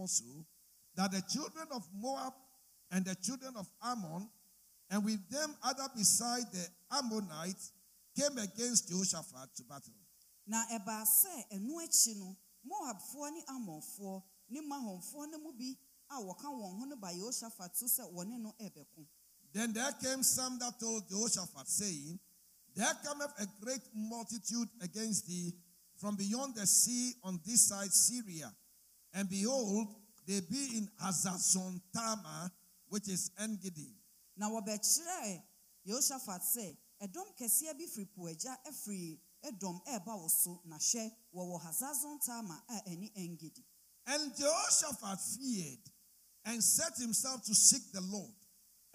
also that the children of Moab and the children of Ammon, and with them other beside the Ammonites, came against Jehoshaphat to battle. na ɛbaa sɛ ɛno akyi no moabfoɔ ne amonfoɔ ne mahomfoɔ no mu bi a wɔka wɔn ho no ba so sɛ wɔne no ɛbɛko Then there came some that told Jehoshaphat, saying, There cometh a great multitude against thee from beyond the sea on this side Syria. And behold, they be in Hazazon Tamar, which is Engedi. na wɔbɛkyerɛɛ yehoshapat sɛ ɛdɔm kɛseɛ bi firi po agya afiri ɛdɔm ɛreba wo so na hwɛ wɔwɔ hazazon tama a ɛne engedi And Jehoshaphat feared and set himself to seek the Lord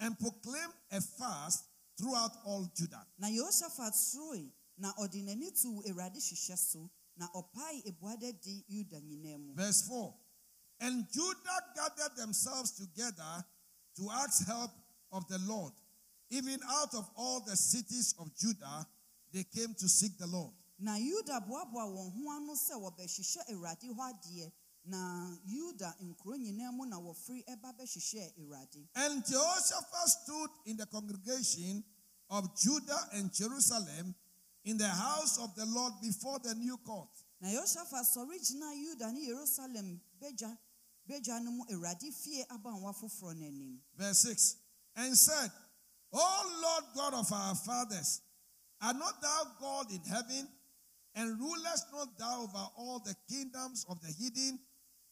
and proclaimed a fast throughout all Judah. na yehoshapat soroe na ɔde n'ani too awurade hyehyɛ so na ɔpae ebuada di yuda nyinaa mu Verse 4 And Judah gathered themselves together to ask help of the Lord. Even out of all the cities of Judah, they came to seek the Lord. na yuda boaboa wɔn ho ano sɛ wɔbɛhyehyɛ awurade hɔ adeɛ na yuda nkuro nyinaa mu na wɔfiri ɛba bɛhyehyɛ awurade And Jehoshaphat stood in the congregation of Judah and Jerusalem in the house of the Lord before the new court. na yehoshafa sɔre gyina yuda ne yerusalem badwa badwa no mu awurade fie abanwa foforɔ no anim Verse 6 And said, O Lord God of our fathers, art not thou God in heaven, and rulest not thou over all the kingdoms of the hidden?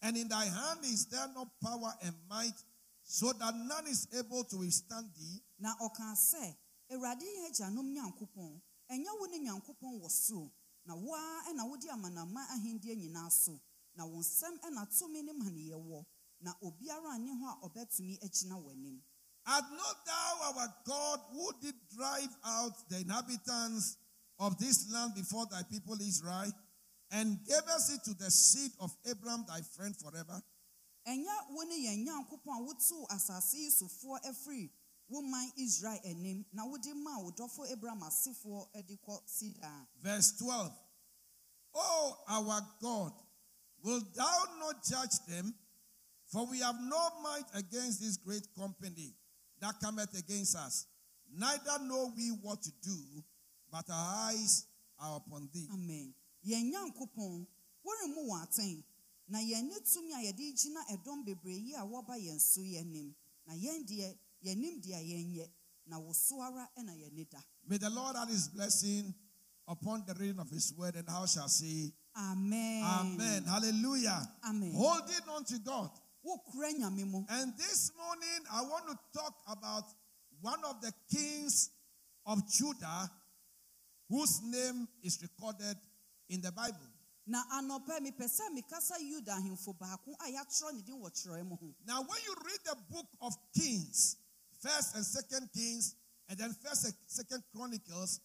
And in thy hand is there no power and might, so that none is able to withstand thee? na ɔkaa sɛ awurade yɛ agyanom nyankopɔn ɛnyɛ wo ne nyankopɔn wɔ soro na wo ara ɛna wode amanaman ahendeɛ nyinaa so na wo nsɛm ɛna tumi ne maneyɛ wɔ na obiara nne hɔ a ɔbɛtumi agyina w'anim Art not thou our God who did drive out the inhabitants of this land before thy people Israel, and gavest it to the seed of Abraham thy friend forever? ɛnyɛ wo ne yɛn nyankopɔn a wotoo asase yi sofoɔ afiri wo man israel anim na wode maa wo dɔfo abraham asefoɔ de kɔ si daa Verse 12. O our God, wilt thou not judge them? For we have no might against this great company that cometh against us. Neither know we what to do, but our eyes are upon thee. amen yɛn nyankopɔn woremmu wɔn atɛn na yɛn ne tumi a yɛde gyina ɛdɔm bebree yi a wɔba yɛn so anim na yɛn deɛ yɛnim deɛ yɛnyɛ na wo so ara ɛna yɛne da May the Lord add his blessing upon the reading of his word, and how shall say, amen Amen. Hallelujah. Amen. Holding on to God. wokura nyame mu And this morning, I want to talk about one of the kings of Judah whose name is recorded in the Bible. na anɔpɛ mepɛ sɛ mekasa yuda ahemfo baako a yɛatwerɛ ne din wɔ kyerɛ mu ho Now, when you read the book of Kings, First and Second Kings, and then First and Second Chronicles,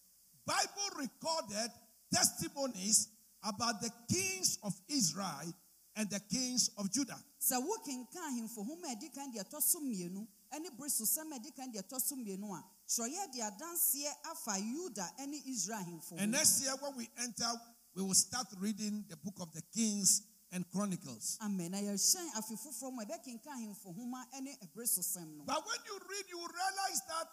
Bible recorded testimonies about the kings of Israel and the kings of Judah. sɛ wokenka ahemfo ho ma ɛdi kan deɛ ɛtɔ so mmienu ne bere so sɛm a ɛdi kan deɛ ɛtɔ so mmienu a kyerɛyɛ de adanseɛ afa yuda ne israel ahemfo And next year, when we enter, we will start reading the book of the Kings and Chronicles. amen na yɛhyɛn afe foforɔ mu a ɛbɛkenka ahemfo homa ne ɛbere so sɛm no But when you read, you realize that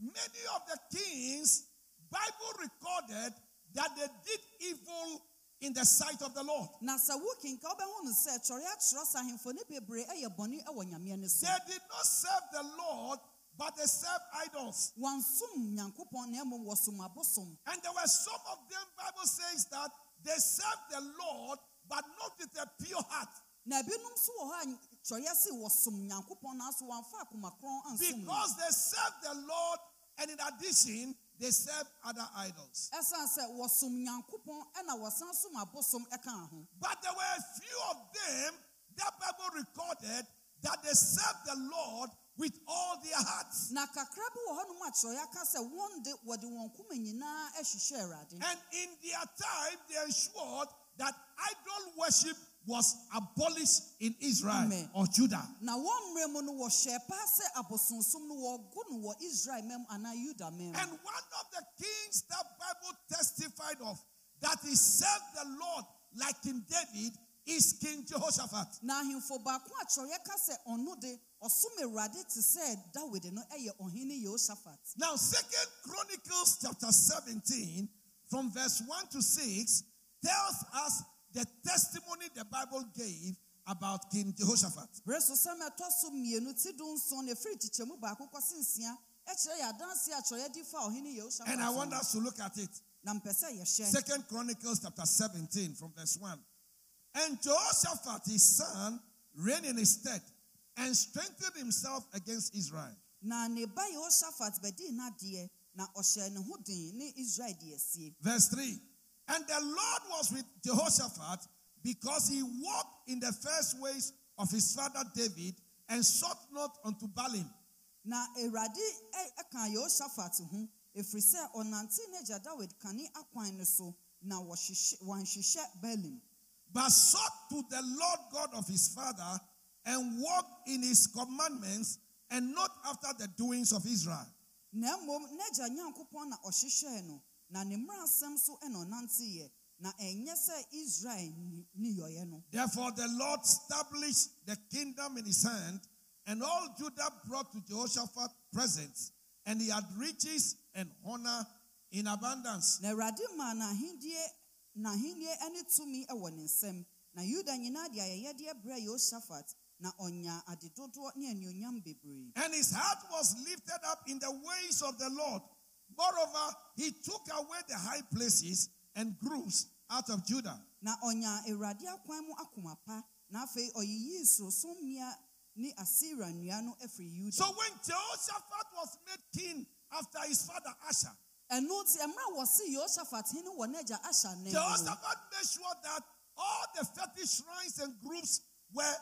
many of the kings, Bible recorded that they did evil in the sight of the Lord. na sɛ wokenka wobɛhu no sɛ kyerɛ akyerɛ sɛ ahemfo ne bebree yɛ bɔne wɔ nyameɛ no so They did not serve the Lord, but they served idols. wɔnsom nyankopɔn na mmom wɔsom abosom And there were some of them, Bible says that they served the Lord, but not with a pure heart. na ebinom nso wɔ hɔ a kyerɛ se wɔsom nyankopɔn nanso wɔamfa akoma korɔn ansom no Because they served the Lord, and in addition, they served other idols. ɛsiane sɛ wɔsom nyankopɔn ɛna wɔsan som abosom ɛka ho But there were a few of them that Bible recorded that they served the Lord with all their hearts. na kakra bi wɔ hɔnom a kyerɛ aka sɛ wɔn de wɔde wɔn koma nyinaa ahyehyɛ awurade And in their time, they ensured that idol worship was abolished in Israel Amen. or Judah. na wɔn mmerɛ mu no wɔhyɛ paa sɛ abosonsom no wɔgo no wɔ israel mam anaa yuda mam And one of the kings that Bible testified of that he served the Lord like King David is King Jehoshaphat. na ahemfo baako a kyerɛwɛ ka sɛ ɔno de ɔsom awurade te sɛ dawid no yɛ ɔhene yehoshaphat Now, Second Chronicles chapter 17, from verse 1 to 6, tells us the testimony the Bible gave about King Jehoshaphat. berɛ so sɛm ɛtɔ so mmienu ti do nson na ɛfiri kyekyɛmu baako kɔse nsia ɛkyerɛ yɛ adanse a kyerɛwɛ di fa ɔhene yehoshaphat And I want us to look at it. na mpɛ sɛ yɛhyɛ Second Chronicles chapter 17 from verse 1. And Jehoshaphat, his son, reigned in his stead and strengthened himself against Israel. na ne ba yehoshaphat bɛdii n'adeɛ na ɔhyɛɛ ne ho den ne israel de asie Verse 3. And the Lord was with Jehoshaphat because he walked in the first ways of his father David and sought not unto Baalim. na awurade ɛ- ɛka yehoshaphat ho ɛfiri sɛ ɔnante n'agya dawid kane akwan no so na wɔanhyehyɛ balim but sought to the Lord God of his father and walked in his commandments and not after the doings of Israel. na mmom n'agya nyankopɔn na ɔhyehyɛɛ no na ne mmaransɛm so ɛna ɔnanteeɛ na ɛnyɛ sɛ israel ni- ni no Therefore, the Lord established the kingdom in his hand, and all Judah brought to Jehoshaphat presents, and he had riches and honor in abundance. na awurade maa n'ahendie n'ahennie ne tumi wɔ ne nsam na yuda nyinaa de ayɛyɛdeɛ brɛ yehoshaphat na ɔnya ade ne anuonyam bebree And his heart was lifted up in the ways of the Lord. Moreover, he took away the high places and groves out of Judah. na ɔnya awurade akwan mu akoma pa na afei ɔyiyii sorosɔmmea ne asira nnua no afiri yuda So when Jehoshaphat was made king after his father Asa, ɛno nti mmerɛ a wɔse yehoshaphat hene wɔ n'agya ahyɛ ne Jehoshaphat made sure that all the 30 shrines and groups were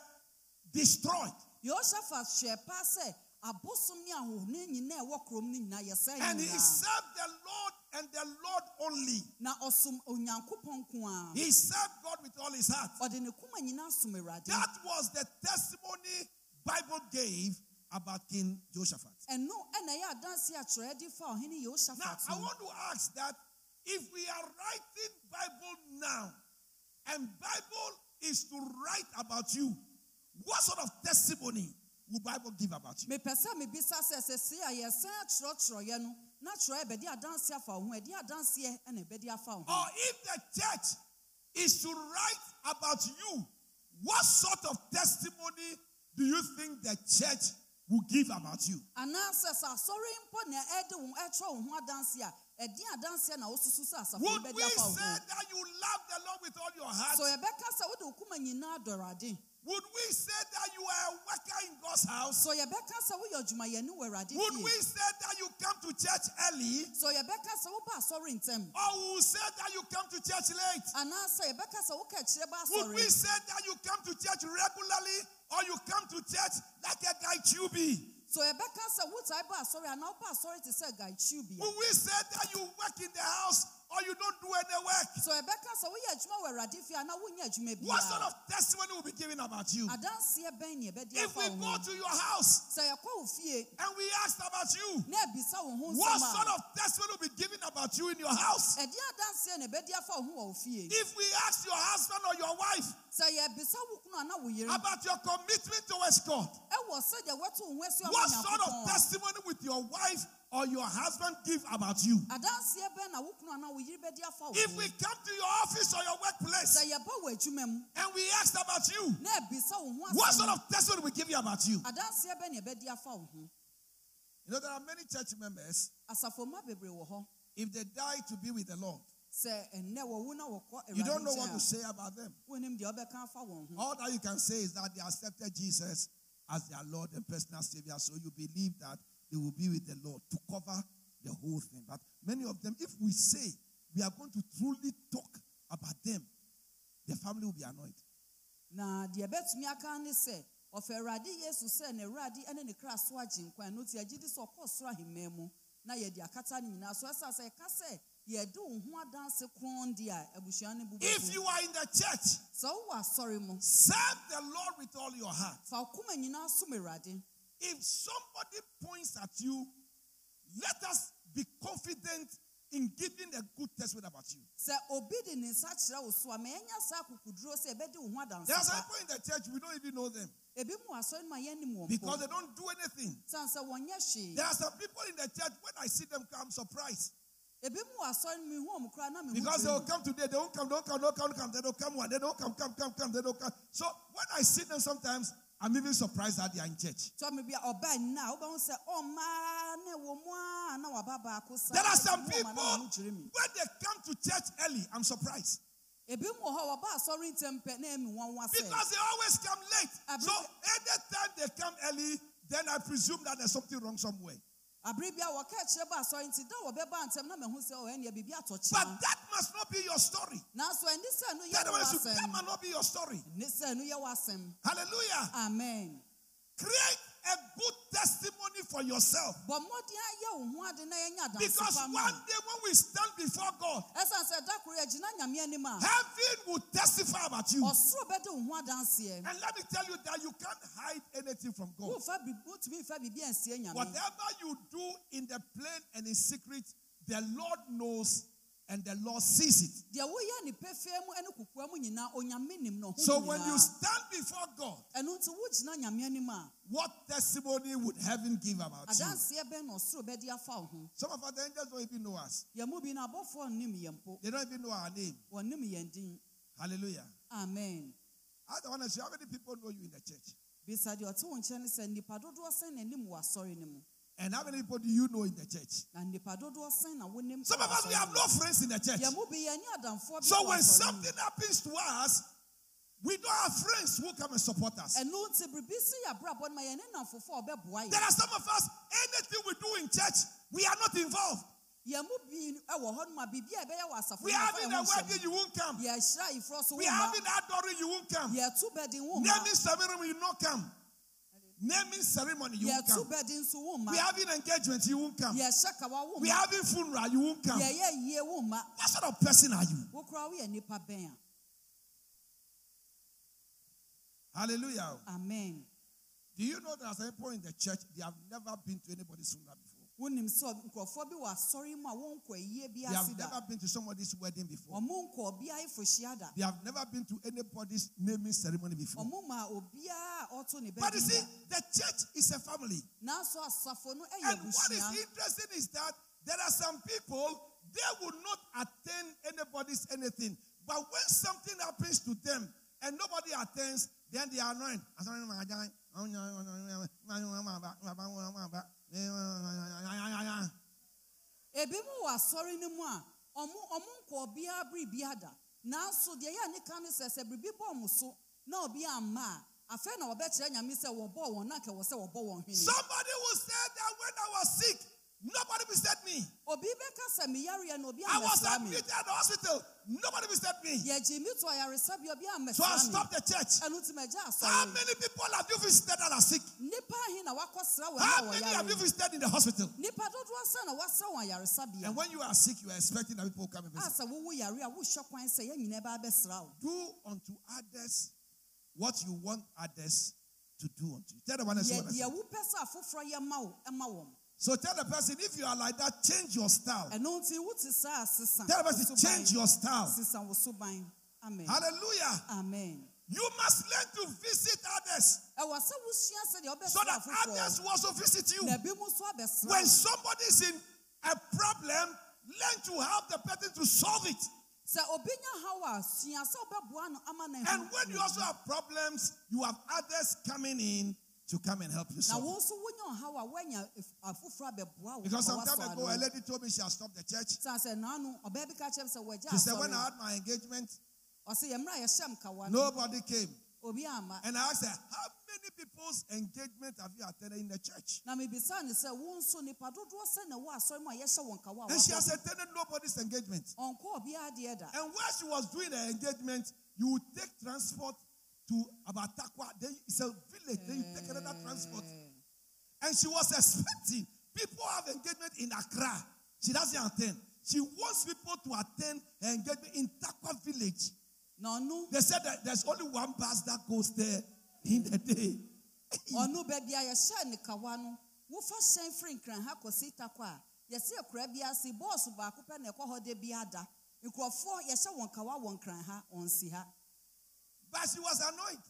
destroyed. paa sɛ abosom ne ahoni nyinaa a ɛwɔ kurom no nyinaa yɛsɛ And he served the Lord and the Lord only. na ɔsom onyankopɔn He served God with all his heart. ɔde ne koma nyinaa som awurade That was the testimony Bible gave about King Jehoshaphat. ɛno ɛna ɛyɛ adanse a kyerɛ fa ɔhene Now, I want to ask that if we are writing Bible now, and Bible is to write about you, what sort of testimony will Bible give about you? mepɛ sɛ mebisa sɛ sɛ se a yɛsan akyerɛkyerɛeɛ no na kyerɛ bɛde adanse afa wo ho ɛde adanseɛ ɛna ɛbɛde afa wo ho Or if the church is to write about you, what sort of testimony do you think the church will give about you? anaasɛ sɛ asɔre mpo na ɛde wo ɛkyerɛ wo ho adanse a ɛde adanseɛ na wosusu sɛ asafo Would we afa wo say ho that you love the Lord with all your heart? so yɛbɛka sɛ wode wo koma nyinaa dɔ awurade Would we say that you are a worker in God's house? so yɛbɛka sɛ woyɛ adwumayɛni wɔ awurade Would we say that you come to church early? so yɛbɛka sɛ woba asɔre ntɛm Or we will say that you come to church late? anaasɛ yɛbɛka sɛ woka akyirɛ ba Would we say that you come to church regularly? Or you come to church like a guy chubby? so yɛbɛka sɛ wotae ba asɔre anaa woba asɔre te sɛ gaichiw bia Would we say that you work in the house or you don't do any work? so yɛbɛka sɛ woyɛ adwuma awurade fie anaa wonyɛ adwuma What sort of testimony will be given about you? adanseɛ bɛn ne yɛbɛde If we go to your house wo fie and we asked about you, na ɛbisa wo ho what sort of testimony will be given about you in your house? ɛde adanseɛ na ɛbɛde afa wo ho fie If we ask your husband or your wife sɛ yɛbisa wo kunu anaa wo yere about your commitment towards God, ɛwɔ sɛdeɛ woato wo ho asi ama what sort of testimony with your wife or your husband give about you? adanseɛ bɛn na wo kunu anaa wo yere bɛde afa wo If we come to your office or your workplace sɛ yɛba wɔ adwuma mu and we ask about you, na ɛbisa wo ho what sort of testimony we give you about you? adanseɛ bɛn na ɛbɛde afa wo ho You know, there are many church members, asafomma bebree wɔ hɔ if they die to be with the Lord, sɛ ɛnnɛ wɔwu na wɔkɔ you don't know what to say about them. wonim deɛ ɔbɛka afa wɔn ho All that you can say is that they accepted Jesus as their Lord and personal Savior. So you believe that they will be with the Lord to cover the whole thing. But many of them, if we say we are going to truly talk about them, the family will be annoyed. na deɛ ɛbɛtumi aka ne sɛ ɔfɛ awurade yesu sɛ ne awurade ne ne kra so agye nkwa ɛno nti agye di sɛ ɔkɔɔ soro ahemmaa mu na yɛde akata no nyinaa so ɛsa sɛ yɛka sɛ yɛde wo ho adanse kron a abusua no bu If you are in the church, sɛ wowɔ asɔre mu serve the Lord with all your heart. fa wo koma nyinaa som awurade If somebody points at you, let us be confident in giving a good testimony about you. sɛ obi de ne nsa kyerɛ wo so a ma ɛnya saa akokoduro sɛ ɛbɛdi wo ho There are some people in the church, we don't even know them ebi mu wɔ asɔre no ma yɛnim wɔn because they don't do anything. san sɛ wɔnyɛ hwee There are some people in the church, when I see them I'm surprised. ebi mu wɔ asɔre no mi hu wɔn koraa na mi hu Because they will come today, they don't come, don't come, don't come, come, they don't come one, they don't come, come, come, come, they don't come. So when I see them sometimes, I'm even surprised that they are in church. tɔ mi bi a ɔbaa nna wobɛhu sɛ ɔmaa ne wɔ mu a na waba baako sa There are some people, ɔma na mi hu kyerɛ mi when they come to church early, I'm surprised. ebi mu wɔ hɔ wɔba asɔre ntɛm pɛ na emi wɔn wa sɛ Because they always come late. So anytime they come early, then I presume that there's something wrong somewhere. Abiri bi a wɔka kyerɛ ba asɔre nti da wɔbɛba ntɛm na mɛ hu sɛ ɔyɛ nea biribi atɔ But that must not be your story. nanso ɛni sɛ no yɛ That, must, not be your story. ne sɛ no yɛ wɔ asɛm Hallelujah. amen. Create a good testimony for yourself. bɔ mmɔden ayɛ wo ho ade na yɛnya Because one day when we stand before God, ɛsiane sɛ da koro yɛgyina nyame anim a heaven will testify about you. ɔsoro bɛde wo ho adanseɛ And let me tell you that you can't hide anything from God. womfa biribi- wotumi mfa biribi ansie nyame Whatever you do in the plain and in secret, the Lord knows and the Lord sees it. deɛ woyɛ ne pɛfɛɛ mu ne kokoa mu nyinaa onyame nim no ho So when you stand before God, ɛno nti wogyina nyame anim a what testimony would heaven give about you? adanseɛ bɛn na ɔsoro bɛde afa wo ho Some of our angels don't even know us. yɛn mu bi no abɔfoɔ nnim yɛn mpo They don't even know our name. wɔnnim yɛn din Hallelujah. amen I don't want to see how many people know you in the church. Bisa deɛ ɔte wo nkyɛn ne sɛ nnipa dodoɔ sɛn na anim wɔ asɔre no mu And how many people do you know in the church? na nnipa dodoɔ sɛn na wonim Some of us, we have no friends in the church. yɛn mu bi yɛn ne adamfoɔ bi So when asɔre no mu. something happens to us, we don't have friends who come and support us. ɛno nti biribi si yɛ abrabɔ no ma yɛne namfofoɔ a ɔbɛboa There are some of us, anything we do in church, we are not involved. yɛn mu bi wɔ hɔ nom a biribi a ɛbɛyɛ wɔ asafo We are having a yɛn ho nhyɛ wedding, you won't come. mu. yɛhyira ayiforɔ so We are having outdooring, you won't come. yɛtu bɛdi wo mma Naming ceremony, you not come. Naming ceremony, you won't come. bɛdi nso wo mma We are having engagement, you won't come. yɛhyɛ kawa We are mma having funeral, you won't come. wo What sort of person are you? wo koraa woyɛ nnipa Hallelujah. amen Do you know that at some people in the church, they have never been to anybody's funeral before? Wonim sɛ nkurɔfoɔ bi wɔ asɔre mu a wɔnkɔ yie bi They have never been to somebody's wedding before. ɔmo nkɔ obiara afohyia da They have never been to anybody's naming ceremony before. ɔmo ma obiara a ɔto ne But you see, the church is a family. nanso asafo no yɛ And what is interesting is that there are some people, they will not attend anybody's anything. But when something happens to them and nobody attends, then they are annoyed. Ebi mu wɔ asɔre no mu a ɔmo ɔmo nkɔ obiara biribi da nanso deɛ yɛ ne sɛ sɛ biribi bɔ ɔmo so na obi amma a na wɔbɛkyerɛ nyame sɛ wɔbɔ wɔn na kɛ wɔ sɛ wɔbɔ wɔn hwene. Somebody will say that when I was sick, nobody visited me. obi bɛka sɛ meyareɛ na obi I was admitted at the hospital, nobody visited me. yɛgye mi to ayaresabea obi So I stopped the church. ɛno nti magya How many people have you visited that are sick? nnipa ahe na wɔn How many have you visited in the hospital? nnipa dodoɔ sɛ na wasra wɔn ayaresabea And when you are sick, you are expecting that people will come and a visit. sɛ wowo yare a wohwɛ kwan sɛ yɛn nyinaa bɛa bɛsra wo Do unto others what you want others to do unto you. Tell the one else what I Yɛ- said. deɛ wopɛ sɛ afoforɔ yɛ ma wo ɛma wɔn So tell the person if you are like that, change your style. ɛno nti wote saa a sesa Tell the person change your style. sesa wo suban amen Hallelujah. amen You must learn to visit others ɛwɔ sɛ wosua sɛdeɛ so that others will also visit you. na bi mu nso abɛsra When somebody is in a problem, learn to help the person to solve it. sɛ obi nya haw a sua sɛ wobɛboa no ama no And when you also have problems, you have others coming in to come and help you na solve. wo it. nso wonya ɔhaw a if- afoforɔ abɛboa wo Because some time ago, a lady told me she had stopped the church. Sa sɛ naano ɔbaa bi ka kyerɛ me sɛ wɔagya She said, When I had my engagement, ɔsɛ yɛmmra a yɛhyɛ m kawa no nobody came. And I asked her, How many people's engagement have you attended in the church? na mebisa ne sɛ wo nso nipa dodoɔ sɛ na wɔ asɔre mu a yɛhyɛ wɔn kawa And she has attended nobody's engagement. ɔnkɔ obiara deɛ And while she was doing her engagement, you would take transport to Abatakwa. Then it's a village. Then you take another transport. And she was expecting people have engagement in Accra. She doesn't attend. She wants people to attend her engagement in Takwa village. No, no. They said that there's only one bus that goes there in the day. ɔno baabi a yɛhyɛ ne kawa no wofa hyɛn firi nkran ha kɔsi takɔ a yɛsi akura bi ase bɔɔso baako pɛ na ɛkɔ hɔ de bi ada nkurɔfoɔ yɛhyɛ wɔn kawa wɔn kran ha wɔn si ha But she was annoyed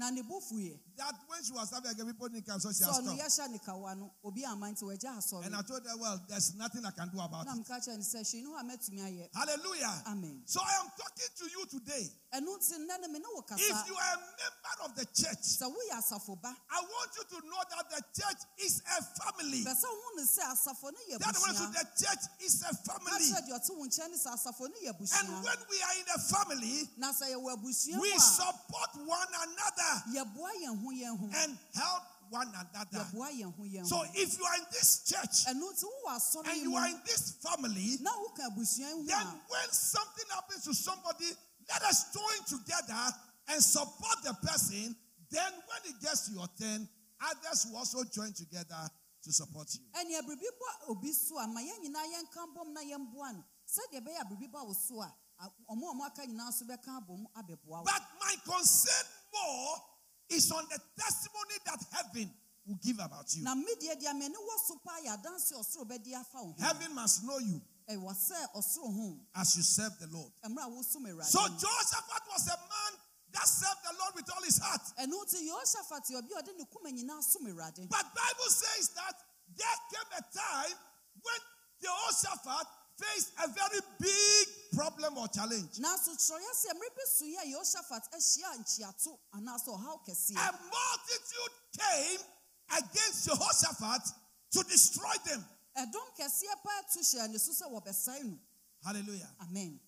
na ne bo fuiɛ that when she was having again, people didn't come, so she has ɔno stopped. yɛhyɛ ne kawa no obi ama nti wɔagya asɔre And I told her, well, there's nothing I can do about na it. meka kyerɛ ne sɛ hwee ne hɔ a mɛtumi ayɛ Hallelujah. amen So I am talking to you today. ɛno nti nnɛ no me ne wo If you are a member of the church, sɛ woyɛ asafo ba I want you to know that the church is a family. pɛ sɛ wohu ne sɛ asafo no yɛ That one to the church is a family. kyerɛ deɛ ɔte wo nkyɛn ne sɛ asafo no yɛ And when we are in a family, na sɛ yɛwɔ abusua mu we support one another yɛboa yɛn ho yɛn ho and help one another. yɛboa yɛn ho yɛn So if you are in this church ɛno nti wowɔ asɔre and you are in this family, na woka abusua yi ho then when something happens to somebody, let us join together and support the person. Then when it gets to your turn, others will also join together to support you. ɛnea biribi bɔ obi so a ma yɛn nyinaa yɛnka bɔm na yɛmboa no sɛdeɛ ɛbɛyɛ a biribi ba so a a- ɔmo aka nyinaa so bɛka abom abɛboa wo But my concern more is on the testimony that heaven will give about you. na medeɛ deɛ mene wɔ so paa yɛ adanse ɔsoro bɛde afa wo ho Heaven must know you eh, ɛwɔ sɛ ɔsoro ho as you serve the Lord. mmerɛ a wosom awurade So. Jehoshaphat was a man that served the Lord with all his heart. ɛno nti yehoshaphat yɛ obi a ɔde ne kuma nyinaa som awurade But Bible says that there came a time when Jehoshaphat faced a very big problem or challenge. nanso kyerɛyɛ sɛ mmerɛ bi so yɛ a yehoshaphat ahyia nkyiato anaasɛ ɔhaw kɛseɛ A multitude came against Jehoshaphat to destroy them. ɛdɔm kɛseɛ paa to hyɛ ne so sɛ wɔbɛsɛe no Hallelujah. amen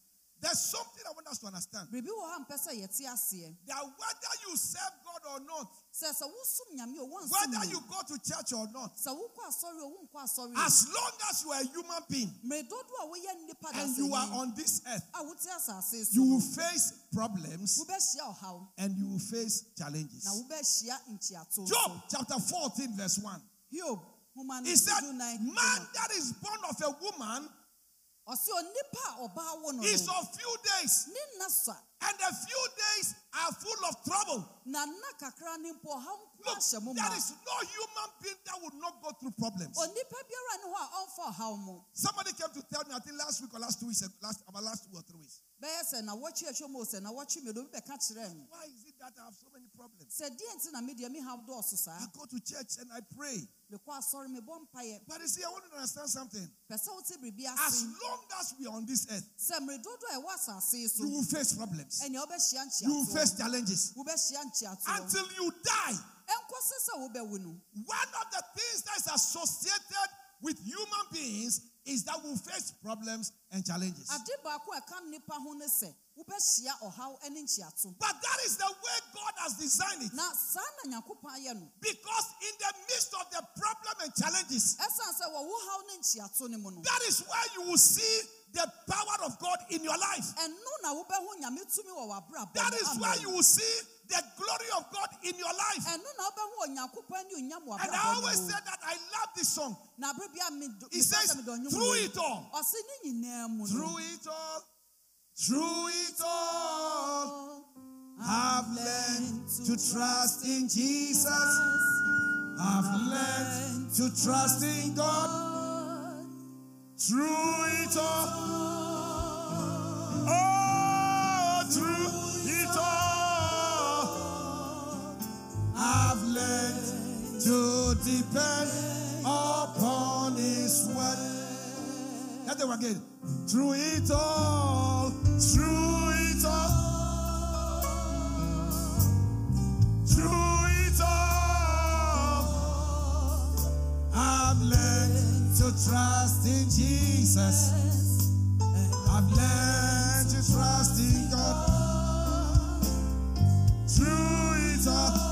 There's something I want us to understand. Biribi wɔ ha mpɛ sɛ yɛte aseɛ. That whether you serve God or not, sɛ sɛ wosom nyame o whether you go to church or not, sɛ wokɔ asɔre o wonkɔ asɔre. as long as you are a human being o mmerɛ dodoɔ a woyɛ nnipa and you are on this earth, a wote asase so. you will face problems and you will face challenges. na wobɛhyia nkyiato Job chapter 14, verse 1. hiob homa no He said, Man that is born of a woman onipa a ɔbaa wo no is of few days, ne nna sa. And the few days are full of trouble. Na nna kakra ne mpo ɔhaw nko Look, ahyɛ mo ma there is no human being that would not go through problems. Oh, onipa biara ne hɔ a ɔmfa ɔhaw mo Somebody came to tell me, I think last week or last two weeks, last about last two or three weeks. bɛyɛ sɛ na wɔtwe atwa mu o sɛ na wɔtwe mmienu obi bɛka kyerɛ me Why is it that I have so many problems? sɛ deɛ nti na medeɛ me haw dɔɔso saa I go to church and I pray. mekɔ asɔre mebɔ mpaeɛ But you see, I want to understand something. pɛ sɛ wote biribi As long as we are on this earth, sɛ mmere dodo a ɛwɔ asase yi so you will face problems. You will face challenges until you die. Ɛnkɔse sɛ wobɛwu no One of the things that is associated with human beings is that we face problems and challenges. ade baako a ɛka nnipa ho ne sɛ wobɛhyia ɔhaw ne nkyiato But that is the way God has designed it. na saa na nyankopɔn ayɛ no Because in the midst of the problem and challenges, ɛsiane sɛ wɔwo haw ne nkyiato no mu no that is where you will see the power of God in your life. ɛno na wobɛho nyame tumi wɔ w'abrabɔ That is where you will see the glory of God in your life. ɛno na wobɛho onyankopɔn ne onyam wɔ And I always mu. that I love this song. na abere bia me do- He says, sɛ mede ɔnwom through it all, ɔse ne nyinaa through it all, through it all, I've learned to trust in Jesus. I've learned to trust in God through it all. Oh, through I've learned to depend upon His word. Let them again. Through it all, through it all. Through it all, I've learned to trust in Jesus. I've learned to trust in God. Through it all,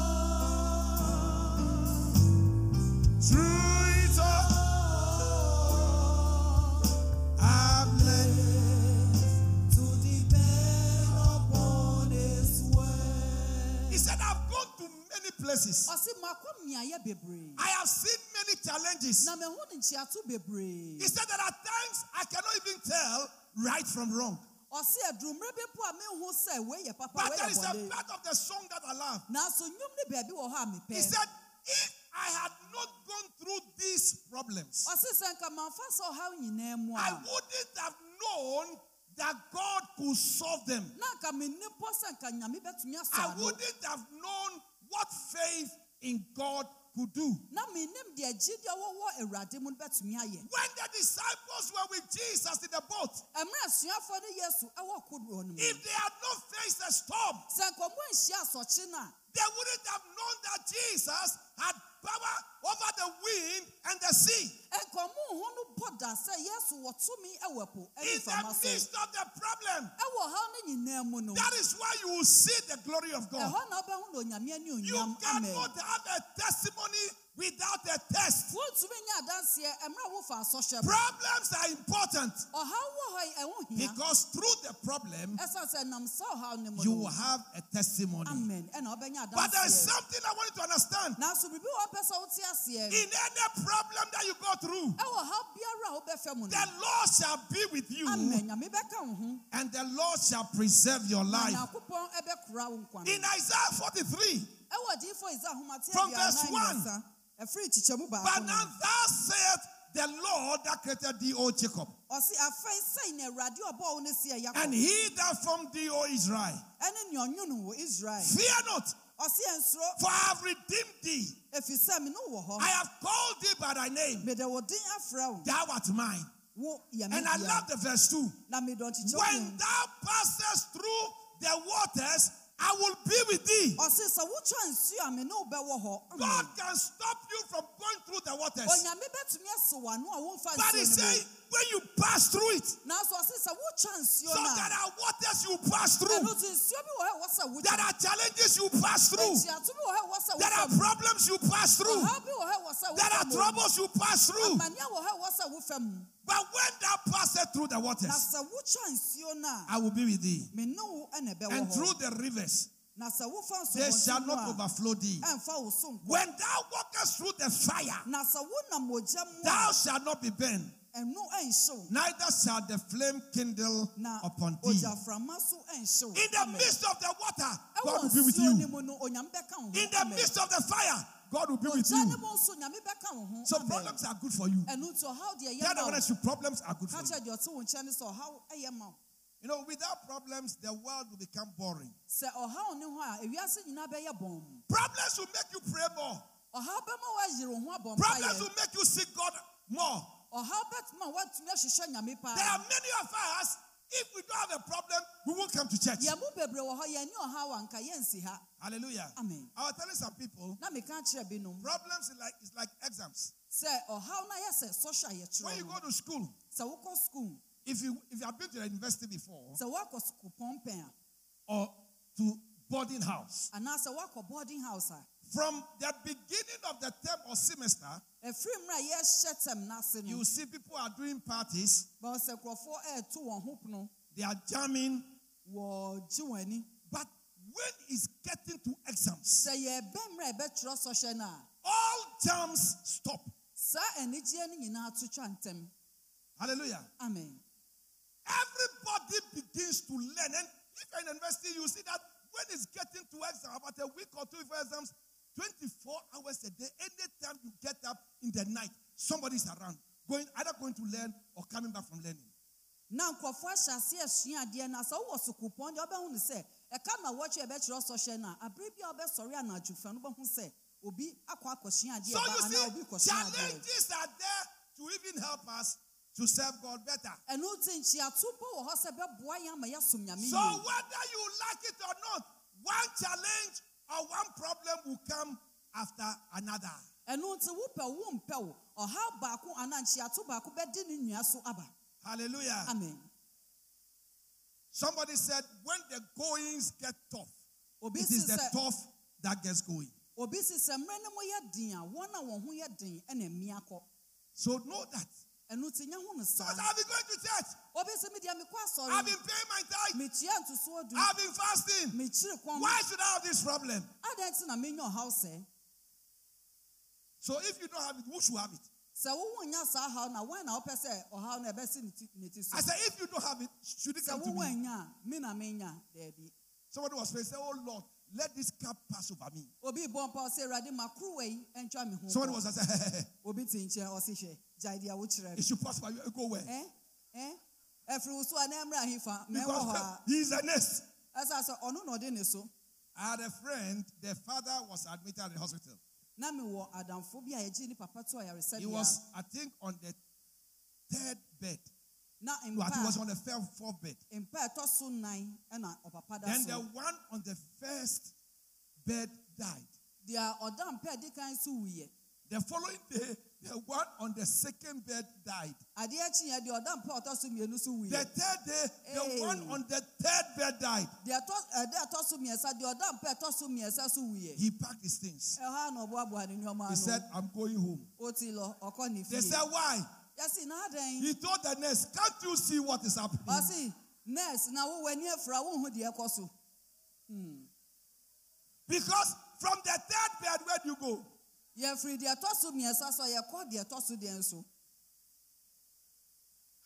I have seen many challenges. na mahu ne nkyiato bebree He said that at times I cannot even tell right from wrong. ɔse adurummerɛ bi po a mehu sɛ wei yɛ papa But there a part of the song that I love. nanso nnwom ne baabi wɔ hɔ a He said, if I had not gone through these problems, ɔse sɛ nka mamfa sɛ ɔhaw nyinaa mu I wouldn't have known that God could solve them. na nka mennim mpo sɛ nka nyame bɛtumi I wouldn't have known what faith in God could do. na mennim deɛ gyidie wɔwɔ awurade mu no bɛtumi ayɛ. When the disciples were with Jesus in the boat, ɛmmerɛ asuafoɔ ne yesu ɛwɔ kodoɔ no mu. if they had not faced a storm, sɛ nka ɔmo anhyia asɔkye no a they wouldn't have known that Jesus had power over the wind and the sea. ɛnka ɔmo ho no bɔ da sɛ yesu wɔ tumi ɛwɔ po ɛne In the midst of the problem, ɛwɔ haw no nyinaa mu no that is why you will see the glory of God. ɛhɔ na wobɛhu na onyame ani You cannot have a testimony without a test. Problems are important. Because through the problem, you will have a testimony. Amen. But there is something I want you to understand. In any problem that you go through, the Lord shall be with you, and the Lord shall preserve your life. In Isaiah 43, from verse 1 but now no thou sayest the Lord that created thee, O Jacob, ɔse afei sɛi na awurade ɔbɔɔ wo and he that formed thee, O Israel. ɛne nea ɔnwo no wɔ israel Fear not, for I have redeemed thee. ɛfiri sɛ me ne wo I have called thee by thy name. mede wo din afrɛ wo Thou art mine. wo yɛ me And I love the verse 2. na mede ɔkyekyɛ When thou passest through the waters, I will be with thee. ɔse sɛ wotwa nsuo a me ne wo bɛwɔ hɔ God can stop you from going through the waters. onyame bɛtumi ase w'ano a womfa But he says, when you pass through it, so nanso ɔse sɛ wotwa nsuo no there are waters you pass through, ɛno nti nsuo bi wɔ hɔ a ɛwɔ sɛ there are challenges you pass through, akyiato bi wɔ hɔ a ɛwɔ sɛ there are problems you pass through, ɔhaw bi wɔ hɔ a ɛwɔ sɛ there are troubles you pass through. amanneɛ wɔ hɔ a ɛwɔ sɛ wofam But when thou passest through the waters, sɛ wotwa nsuo no a I will be with thee. me ne wo ɛna ɛbɛwɔ And through the rivers, they shall not overflow thee. ɛmfa wo so nkɔ When thou walkest through the fire, na sɛ wonam mogya mu thou shalt not be burned, ɛno ɛnhye wo neither shall the flame kindle upon thee. ogyaframa so ɛnhye wo In the midst of the water, God will be with you. mu no onyame bɛka wo ho In the midst of the fire, God will be with you. mu nso nyame bɛka wo ho So problems are good for you. ɛno nti ɔhaw deɛ The other one is problems are good for you. kyerɛ deɛ ɔte wo nkyɛn ne sɛ ɔhaw ɛyɛ ma wo You know, without problems, the world will become boring. sɛ ɔhaw ne ho a ewiase nyinaa bɛyɛ bɔn Problems will make you pray more. ɔhaw bɛma woayere wo Problems will make you seek God more. Ɔhaw bɛtuma woatumi ahwehwɛ nyame There are many of us, if we don't have a problem, we won't come to church. yɛn mu bebree wɔ hɔ yɛne ɔhaw a nka yɛnsi ha. Hallelujah. amen. I was telling some people, na meka kyerɛ binom problems is like it's like exams. sɛ ɔhaw no ayɛ sɛ sɔhwɛ a When you go to school, sɛ wokɔ skul if you if you have been to the university before sɛ woakɔ skul pɔmpɛn a. or to boarding house, boarding house from the beginning of the term or semester, a yɛhyɛ tɛm you see people are doing parties, bɛwɔ sɛ nkurɔfoɔ ɛɛto wɔn ho pono they are jamming, wɔgye wɔn ani but when it's getting to exams, sɛ yɛbɛn mmerɛ a yɛbɛtwerɛ sɔhwɛ no a all jams stop. saa anigyeɛ no nyinaa to twa ntɛm Hallelujah. amen Everybody begins to learn. And if you're in university, you see that when it's getting to exam, about a week or two before exams, 24 hours a day, anytime you get up in the night, somebody's around, going either going to learn or coming back from learning. na nkurɔfoɔ ahyɛ ase asua adeɛ no a sɛ wowɔ sukuu pɔn deɛ wobɛhu no sɛ ɛka ma wɔtwe ɛbɛkyerɛ sɔhwɛ no a abere bi a wobɛsɔre anadwofa no wobɛhu sɛ obi akɔ akɔsua adeɛ So ba you anaa obi see, kɔsua adeɛ challenges are there to even help us to serve God better. ɛno nti nkyiato mpo wɔ hɔ sɛ bɛboa yɛn ama nyame So whether you like it or not, one challenge or one problem will come after another. ɛno nti wopɛ wo mpɛ wo ɔhaw baako anaa nkyiato baako bɛdi ne nnua so aba Hallelujah. amen Somebody said, when the goings get tough, obi it is the tough that gets going. obi si sɛ mmerɛ no mu yɛ den a wɔn a wɔn ho yɛ den ɛna mmea kɔ So know that. Ɛno nti nyɛ ho no I've been going to church. obi sɛ medeɛ mekɔ I've been paying my tithe. mekyia ntosoɔ du I've been fasting. Why should I have this problem? adɛn nti na menya ɔhaw sɛ So if you don't have it, who should have it? sɛ wowo nya saa haw na wɔn na wopɛ sɛ ɔhaw no ɛbɛsi ne ti- ne ti so I said, if you don't have it, should it come to me? anya a me na menya daabi Somebody was saying, say, oh Lord, let this cup pass over me. obi bɔ mpa ɔsɛ awurade ma kuruwa yi ntwa me ho Someone kɔ." was saying, obi te nkyɛn ɔsi hwɛ gyae deɛ wokyerɛ it should pass over you. Go where? ɛ ɛ ɛfiri wo so a na mmerɛ ahefa mɛ wɔ hɔ a he is a nurse. ɛsɛ sɛ ɔno na ɔde ne so I had a friend, the father was admitted in the hospital. na mewɔ adamfo bi a yɛgye ne papa to He was, I think, on the third bed. Na I he was on the fourth bed. mpa ɛtɔ so nan ɛna ɔpapa da Then the one on the first bed died. deɛ ɔda mpa ɛdi kan so wuyɛ The following day, the one on the second bed died. adeɛ akyi yɛ deɛ ɔda mpa a ɔtɔ so mmienu so The third day, the Hey. one on the third bed died. deɛ ɛtɔ ɛdɛ eh, ɛtɔ so mmiɛnsa deɛ ɔda mpa ɛtɔ so mmiɛnsa so wuyɛ He packed his things. ɛhɔ a na ɔboaboa ne nneɛma He said, I'm going home. oti lɔ ɔkɔ ne They fie said, Why? He told the nurse, Can't you see what is happening? nurse na wo w'ani afura wo hu deɛ ɛkɔ so hmm. Because from the third bed, where do you go? yɛfiri deɛ ɛtɔ so mmiɛnsa so yɛkɔ deɛ ɛtɔ so deɛ nso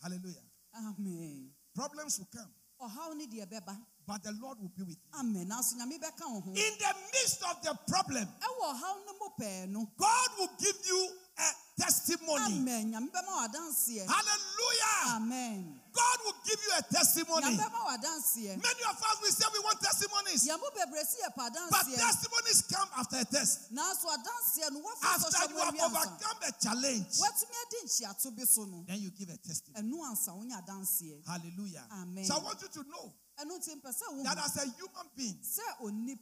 Hallelujah. amen Problems will come, ɔhaw ne deɛ bɛba but the Lord will be with you. amen nanso nyame bɛka wo ho In the midst of the problem, ɛwɔ ɔhaw no mu pɛɛ no God will give you a testimony. amen nyame bɛma wɔ adanseɛ Hallelujah. amen God will give you a testimony. nyame bɛma wɔ adanseɛ Many of us, we say we want testimonies, yɛn mo bebree si yɛ pa but testimonies come after a test. nanso adanseɛ no wafa After you have overcome a challenge, watumi adi nkyiato bi then you give a testimony. ɛnu ansa wonya adanseɛ Hallelujah. Amen. So I want you to know ɛnu ti mpɛ sɛ wo that as a human being,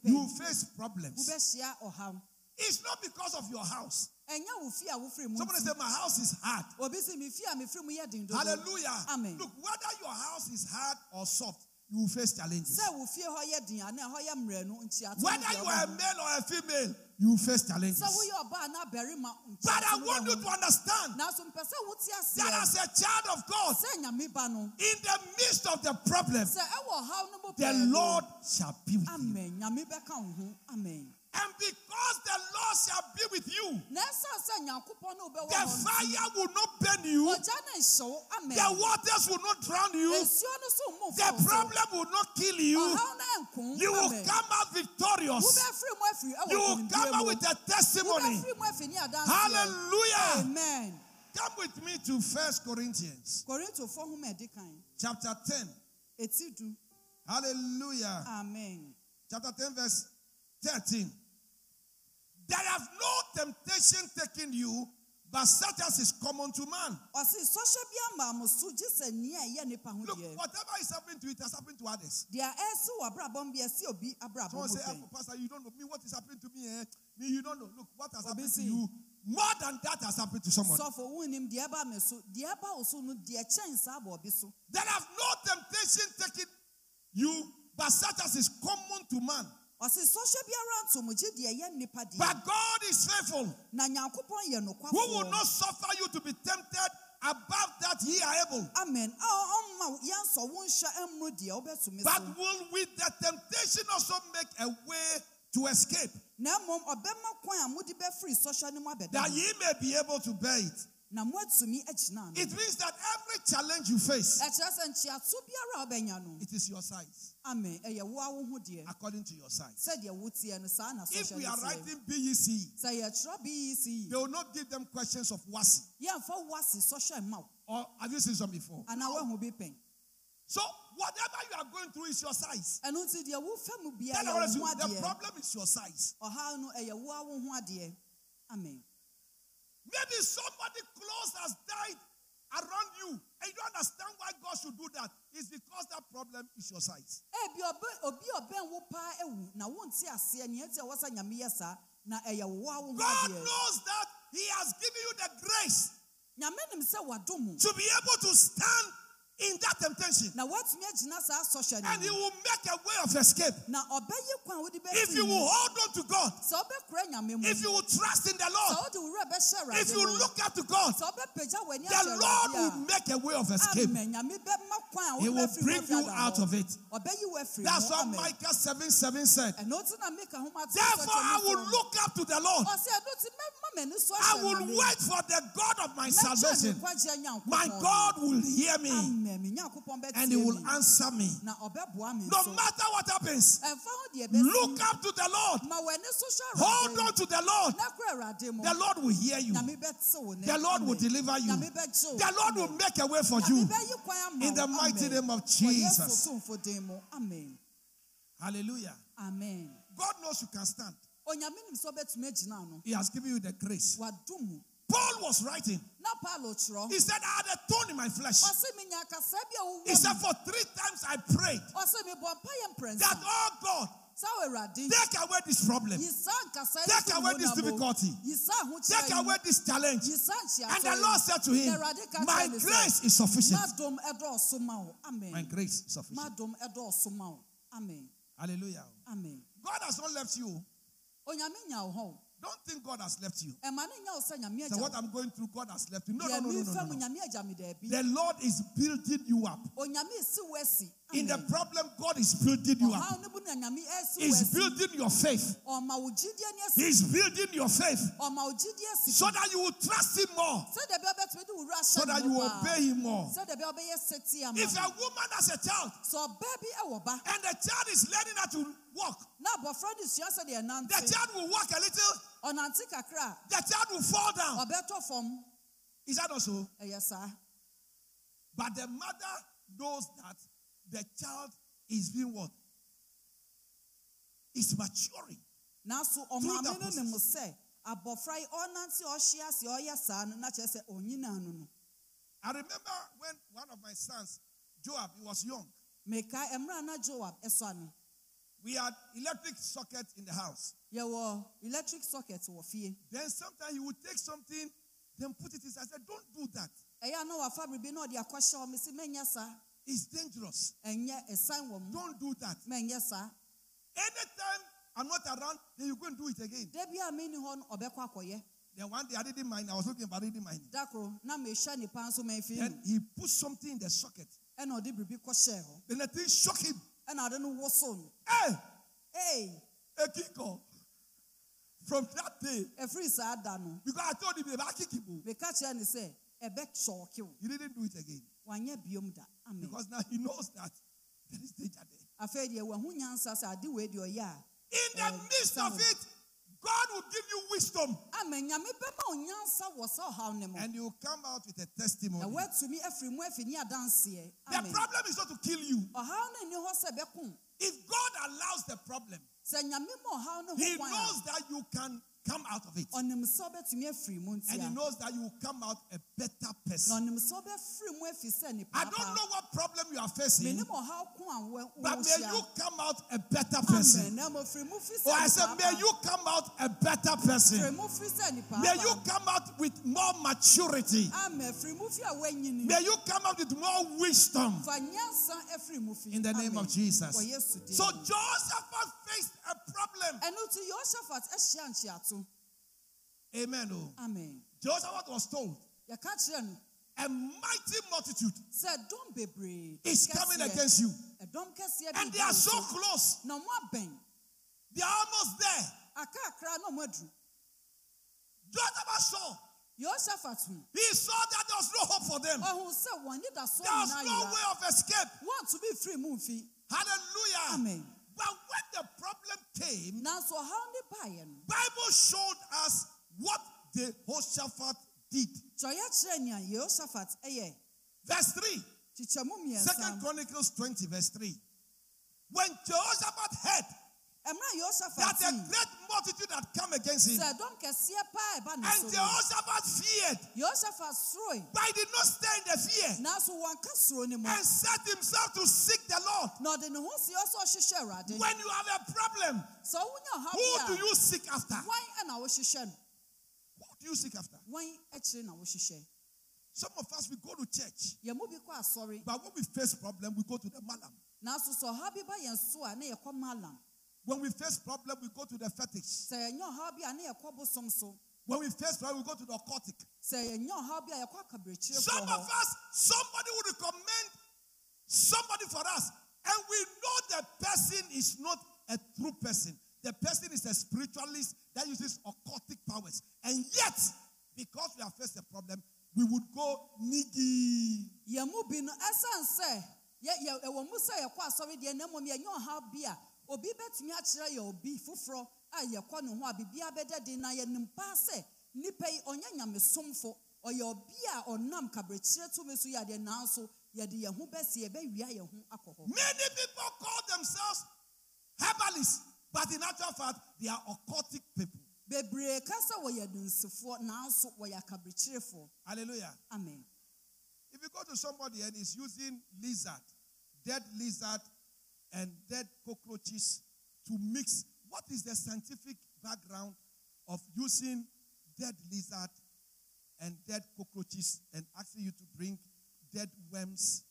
you face problems. It's not because of your house. Ɛnyɛ wo fie a wofiri mu Somebody say, My house is hard. obi si mi fie a mi firi mu yɛ den dodo Hallelujah. Amen. Look, whether your house is hard or soft, you will face challenges. sɛ wo fie hɔ yɛ den ana ɛhɔ yɛ mmerɛnu nkyiato ne Whether you are a male or a female, you will face challenges. sɛ woyɛ ɔbaa na barima But I want you to understand nanso mpɛ sɛ wote that as a child of God, sɛ nyame ba no in the midst of the problem, sɛ ɛwɔ ɔhaw no mu the Lord shall be with you. amen nyame bɛka wo ho amen And because the Lord shall be with you, na ɛsiane sɛ nyankopɔn ne wobɛwɔ the fire will not burn you, ɔgya ne nhyew amen the waters will not drown you, nsuo no so mmu the problem will not kill you. ɔhaw no ɛnko You will come out victorious. wobɛfiri mu afiri ɛwɔ You will come out with a testimony. wobɛfiri mu afiri ne adanseɛ Hallelujah. amen Come with me to First Corinthians korintofoɔ ho ma ɛdi kan chapter 10. Hallelujah. amen Chapter 10, verse 13. There have no temptation taken you, but such as is common to man. ɔse sɔhyɛ bi ama mo so gye sɛ nea ɛyɛ nipa ho Look, whatever is happening to it has happened to others. deɛ ɛsi wɔ abrabɔ bi ɛsi obi abrabɔ Someone say, pɛn "Ah, Pastor, you don't know me. What is happening to me? Eh? Me, you don't know. Look, what has happened to you? More than that has happened to someone. sɔfo wonim deɛ ɛba me so deɛ ɛba wo so no deɛ kyɛn saa bɔ ɔbi so There have no temptation taken you, but such as is common to man. Ɔse sɔhyɛ biara nto mo gye deɛ ɛyɛ nipa deɛ. But God is faithful, na nyankopɔn yɛ who will not suffer you to be tempted above that ye are able, amen. A ɔmma yɛnsɔ wo nhyɛ mmoro deɛ wobɛtumi but will with the temptation also make a way to escape, na mmom ɔbɛma kwan a mode bɛfiri sɔhyɛ no mu abɛda that ye may be able to bear it. Na moatumi agyina ano It means that every challenge you face, ɛkyerɛ sɛ nkyeato biara a wobɛnya no it is your size, amen ɛyɛ woa wo ho deɛ according to your size. sɛdeɛ woteɛ no saa na If we are writing BEC, sɛ yɛkyerɛ BEC they will not give them questions of WASSCE. yɛmfa woase sɔhyɛ mma wo Or have you seen some before? anaa woahu bi pɛn So whatever you are going through is your size. ɛno nti deɛ wofa mu bia Tell yɛ others, wo ho the problem is your size. ɔhaw no ɛyɛ woa wo ho adeɛ amen Maybe somebody close has died around you and you don't understand why God should do that. It's because that problem is your size. Eh, ebi ɔbɛ obi a ɔbɛn wo paa ewu na wonte aseɛ nea ɛti a wɔsa nyame yɛ saa na ɛyɛ woa wo ho God knows that He has given you the grace nyame nim sɛ wadom wo to be able to stand in that temptation. na woatumi agyina saa sɔhyɛ no And He will make a way of escape. na ɔbɛyi kwan a wode If you will hold on to God, sɛ wobɛkura nyame if you will trust in the Lord, wode wo werɛ if you look up to God, sɛ wobɛpagya w'ani the Lord will make a way of escape. amen nyame bɛma kwan He will bring you out of it. ɔbɛyi wo afiri That's what Micah 7 7 said. ɛno nti na meka ho ma Therefore, I will look up to the Lord. ɔsɛ ɛno nti mɛma m'ani I will wait for the God of my salvation. My God will hear me. Amen me nyankopɔn bɛtie and He will answer me. na ɔbɛboa me No matter what happens, ɛmfa ho deɛ look up to the Lord. ma w'ani so hwɛ Hold on to the Lord. na kora awurade mu The Lord will hear you. nyame bɛte wo ne The Lord will deliver you. The Lord will make a way for you. bɛyi kwan ama In the mighty name of Jesus. Yesu tumfo din mu amen Hallelujah. amen God knows you can stand. onyame nim sɛ ɔbɛtumi agyina ano He has given you the grace. Paul was writing. na paulo kyerɛ He said, I had a thorn in my flesh. ɔse menya akasa bi a He said, For three times I prayed ɔse mebɔ mpayɛ mprɛnsa that, oh God, sɛ wo awurade take away this problem. yi saa nkasa yi Take away this difficulty. Take away this challenge. yi saa nkyiaso And the Lord said to him, My grace is sufficient. madom ɛdɔɔso ma wo amen My grace is sufficient. madom ɛdɔɔso ma wo amen Hallelujah. amen God has not left you. Onyame nya wo hɔ Don't think God has left you. ɛma ne nya wo sɛ nyame So what I'm going through, God has left you. No, no, no, no, no, no, no. nyame agya me daabi The Lord is building you up. onyame esi wo In the problem, God is building you up. ɔhaw no mu na nyame esi wo He's building your faith. ɔma wo gyidie ne He's building your faith so that you will trust Him more, sɛdeɛ bia wobɛtumi de wo wura so that you will obey Him more. sɛdeɛ bia wobɛyɛ sɛti ama If a woman has a child sɛ ɔbaa bi and the child is learning how to walk, na abɔfra no sua sɛdeɛ the child will walk a little, ɔnante kakra the child will fall down. ɔbɛtɔ fam Is that also? ɛyɛ saa But the mother knows that the child is being what? Is maturing. that ɔmaame no nim process. sɛ abɔfra yi ɔnante a ɔhye ase ɔyɛ saa no na sɛ no I remember when one of my sons, Joab, he was young. meka mmerɛ na joab ɛsɔ no We had electric sockets in the house. yɛwɔ electric sockets were fear. Then sometimes he would take something, then put it inside. I said, Don't do that. ɛyɛ a na wafa biribi na ɔde akɔhyɛ wɔ me sɛ mɛnyɛ saa It's dangerous. ɛnyɛ ɛsan wɔ mu Don't do that. mɛnyɛ saa Anytime I'm not around, then you go and do it again. da bi a menni hɔ no ɔbɛkɔ akɔyɛ Then one day I didn't mind. I was looking, but I didn't mind. da koro na mehwɛ nipa nso mamfie Then no he put something in the socket. ɛna ɔde biribi kɔhyɛɛ hɔ Then the thing shook him. Ɛna ɔde no woso no Hey, ei a kicker. From that day, ɛfiri saa da no because I told him, I kick him. meka kyerɛ ne sɛ ɛbɛkyɔɔke wo He didn't do it again. wanyɛ biom da amen Because now he knows that there is danger there. afei deɛ wahu nyansa sɛ ade wei deɛ ɔyɛ a In the Uh, midst of it, God will give you wisdom. amen nyame bɛma wo nyansa wɔ sɛ ɔhaw ne mu And you come out with a testimony. woatumi afiri mu afi ne adanseɛ The problem is not to kill you. ɔhaw no nni hɔ sɛ bɛko If God allows the problem, sɛ nyame ma ɔhaw no He knows that you can come out of it. ɔnim sɛ wobɛtumi afiri mu And He knows that you will come out a better person. ɔnim sɛ wobɛfiri mu afi sɛ nipa I don't know what problem you are facing, menim ɔhaw ko a wo- but may you come out a better person. amen na mmɔfiri mu fi Or oh, I said, may you come out a better person. firi mu fi sɛ nipa May you come out with more maturity. amen firi mu fi a woanyini May you come out with more wisdom. fa nyansa afiri mu fi In the name of Jesus. wɔ yesu din So Jehoshaphat faced a problem. ɛno nti yehosaphat ahyia nkyeato Amen. Oh. amen Jehoshaphat was told yɛka kyerɛ no a mighty multitude sɛ ɛdɔm bebree is coming against you. ɛdɔm kɛseɛ bi And they are so close. na ɔmo abɛn They are almost there. akakra na ɔmo aduru Jehoshaphat saw. yehosaphat hu He saw that there was no hope for them. ɔhu sɛ wɔn anidasoɔ There was no way of escape. wɔntumi firi mu mfi Hallelujah. amen But when the problem came, ɔhaw ne baeɛ no Bible showed us what the Jehoshaphat did. kyerɛyɛ kyerɛ nea yehosaphat Verse 3. kyekyɛmu Second Chronicles 20, verse 3. When Jehoshaphat heard ɛmmerɛ a yehosaphat that a great multitude had come against him, sɛ ɛdɔm kɛseɛ paa ɛba ne and Jehoshaphat feared, but he did not stay in the fear, nanso wɔnka suro no mu and set himself to seek the Lord. na ɔde ne ho sie sɛ ɔhyehyɛ awurade When you have a problem, who do you seek after? wan ɛna wohyehyɛ no Who do you seek after? wan akyire na wohyehyɛ Some of us, we go to church, yɛn mu bi kɔ asɔre but when we face problem, we go to the malam. Nanso sɛ ɔhaw bi ba yɛn so a na yɛkɔ malam When we face problem, we go to the fetish. sɛ yɛnyɛ ɔhaw bi a na yɛkɔ bosom so When we face problem, we go to the occultic. sɛ yɛnyɛ ɔhaw bi a yɛkɔ akaberekyire Some of us, somebody will recommend somebody for us, and we know the person is not a true person. The person is a spiritualist that uses occultic powers. And yet, because we have faced a problem, we would go niggy. yɛn mu bi no ɛsan sɛ yɛ yɛ ɛwɔ mu sɛ yɛkɔ asɔre deɛ na mmom yɛnyɛ ɔhaw bi a obi bɛtumi akyerɛ yɛ obi foforɔ a yɛkɔ ne ho a biribiara bɛda den na yɛnim paa sɛ yi ɔnyɛ nyamesomfo ɔyɛ obi a ɔnam kabrɛkyerɛ tumi so nanso yɛde yɛn ho bɛsi yɛbɛwia yɛn ho akɔ hɔ Many people call themselves herbalists, but in actual fact, they are occultic people. bebree ka sɛ wɔyɛ dunsifoɔ nanso wɔyɛ akabrɛkyerɛfoɔ Hallelujah. amen If you go to somebody and he's using lizard, dead lizard, and dead cockroaches to mix, what is the scientific background of using dead lizard and dead cockroaches and asking you to bring dead worms?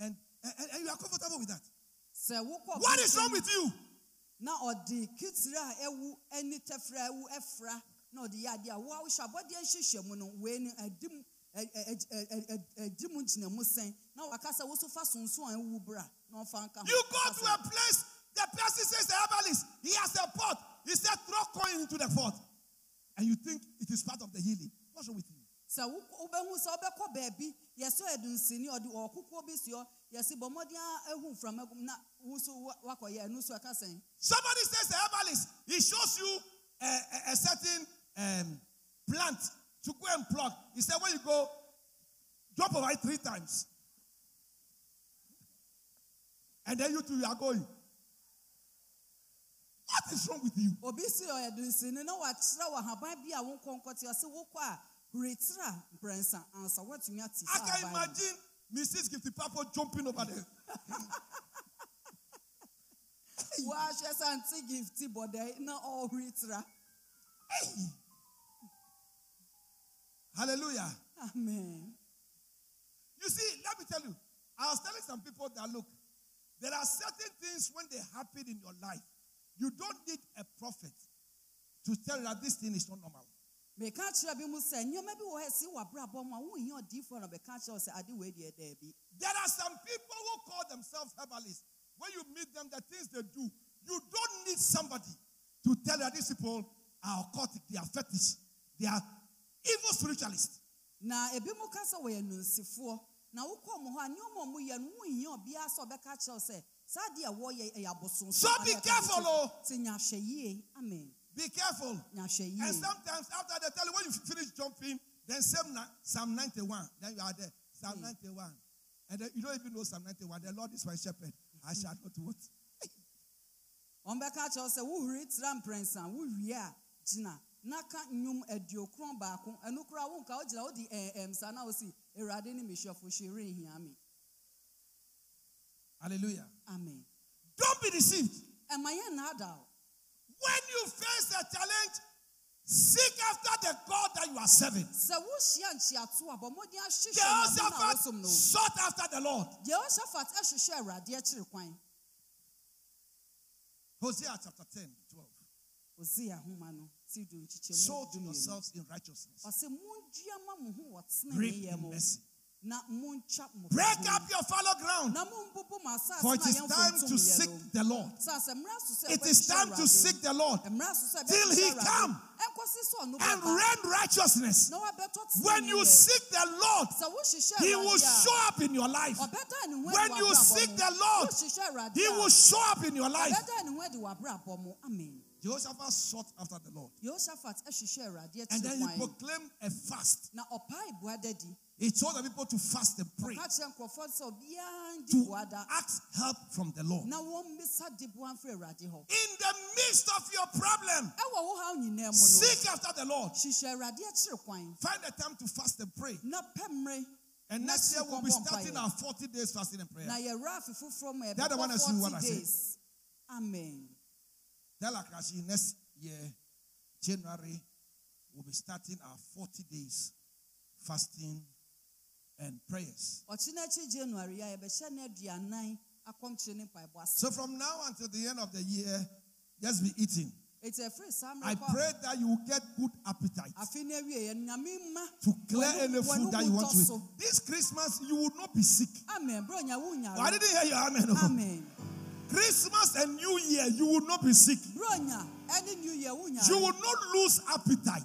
And, and, and you are comfortable with that. wokɔ What is wrong with you? na ɔde kitiri a ɛwu ɛne tɛfrɛ ɛwu ɛfra na ɔde yɛ adeɛ a wo a wohyɛ abɔdeɛ nhyehyɛ mu no wei no adim ɛ- ɛ- ɛ- ɛ- ɛ- adi mu gyina mu sɛn na waka sɛ woso fa sonson a ɛwu bra na ɔfa nka ho You go to a place, the person says the herbalist, he has a pot. He said, throw coin into the pot. And you think it is part of the healing. What's wrong with you? sɛ wo- wobɛhu sɛ wobɛkɔ baabi yɛsɛ ɔde ɔkokoɔ bi si hɔ yɛse bɔ mmɔden a ahu mframa na wo so wa- wakɔyɛ ɛno so ɛka sɛn Somebody says the herbalist, he shows you a, a- a certain um, plant to go and pluck. He said, when you go, drop over it three times. And then you two are going. What is wrong with you? obi si ɔyɛ dunsini na wakyerɛ wɔ ahaban bi a wo nkɔnkɔte ɔse wokɔ a huretire a mprɛnsa ansa woatumi ate I can imagine Mrs. Gifty Papa jumping over there. woahwɛ sɛ ante gifti bɔdɛ na ɔhuretira Hey. Hallelujah. amen You see, let me tell you, I was telling some people that look, there are certain things when they happen in your life, you don't need a prophet to tell you that this thing is not normal. meka kyerɛ bi mu sɛ nneɛma bi wɔ hɔ ɛsi w'abrabɔ mu a wonhia ɔdiifoɔ na bɛka kyerɛ wo sɛ ade wei deɛ daabi There are some people who call themselves herbalists. When you meet them, the things they do, you don't need somebody to tell you that these people are occultic, they are fetish, they are evil spiritualists. na ebi mu ka sɛ wɔyɛ nunsifoɔ na wokɔ mo hɔ a nneɛma a ɔmoyɛ no wonhia obiara sɛ ɔbɛka kyerɛ wo sɛ saa adeɛ a wɔyɛ ɛyɛ abosonsom So be careful, oh. nya hwɛ yie amen Be careful. And sometimes after they tell you when you finish jumping, then Psalm, ni- Psalm 91, then you are there. Psalm 91. And then you don't even know Psalm 91. The Lord is my shepherd. I shall not what? ɔmbɛka kyerɛ wo sɛ wohuri tira mprɛnsa wowie a gyina na ka nnwom aduokron baako ɛno koraa wonka wogyina wode eh, ɛɛm eh, saa na wosi awurade ne mehwɛfo hwee renhia me Hallelujah. amen Don't be deceived. ɛma yɛ nnaada o When you face a challenge, seek after the God that you are serving. sɛ wohyia nkyeato a bɔ mmɔden ahwehwɛ nyame na Jehoshaphat wosom no sought after the Lord. yehoshaphat ahwehwɛ awurade akyiri kwan Hosea chapter 10, 12. Osea homa no ti du Sow to yourselves in righteousness. ɔsɛ mondua ma mo ho wɔ Reap in mercy. na montwa mo Break up your fallow ground. na mombubu mo asase For it is time to seek the Lord. sɛ sɛ mmara so sɛ It is time to seek the Lord mmara so sɛ till he come ɛnkɔsi sɛ ɔno and reign righteousness. When you seek the Lord, he will show up in your life. ɔbɛda ne ho When you seek the Lord, He will show up in your life. ɔbɛda ne ho adi w'abrabɔ mu amen Jehoshaphat sought after the Lord. yehoshaphat ahwehwɛ awurade And then he proclaimed a fast. na ɔpae boada di He told the people to fast and pray, ɔka kyerɛ nkurɔfoɔ sɛ obiara ndi to ask help from the Lord. na wɔmmisa de boa mfiri awurade hɔ In the midst of your problem, ɛwɔ wo haw nyinaa mu no seek after the Lord. hyehyɛ awurade akyiri kwan Find a time to fast and pray. na pɛ mmere And next year we'll be starting our 40 days fasting and prayer. yɛwerɛ afe foforɔ ma The one has seen what I said. amen Tell Akashi next year, January, we'll be starting our 40 days fasting and prayers. ɔkye no akyi january a yɛbɛhyɛ no aduanan akɔmkyere ne mpaebɔ ase So from now until the end of the year, just be eating. ɛti ɛfiri saa I pray that you will get good appetite afe no awie yɛ nyame ma to clear any food that you want to eat. This Christmas, you will not be sick. amen bro I didn't hear you, amen. oh. amen Christmas and New Year, you will not be sick. Bronya, any new year, wunya. You will not lose appetite.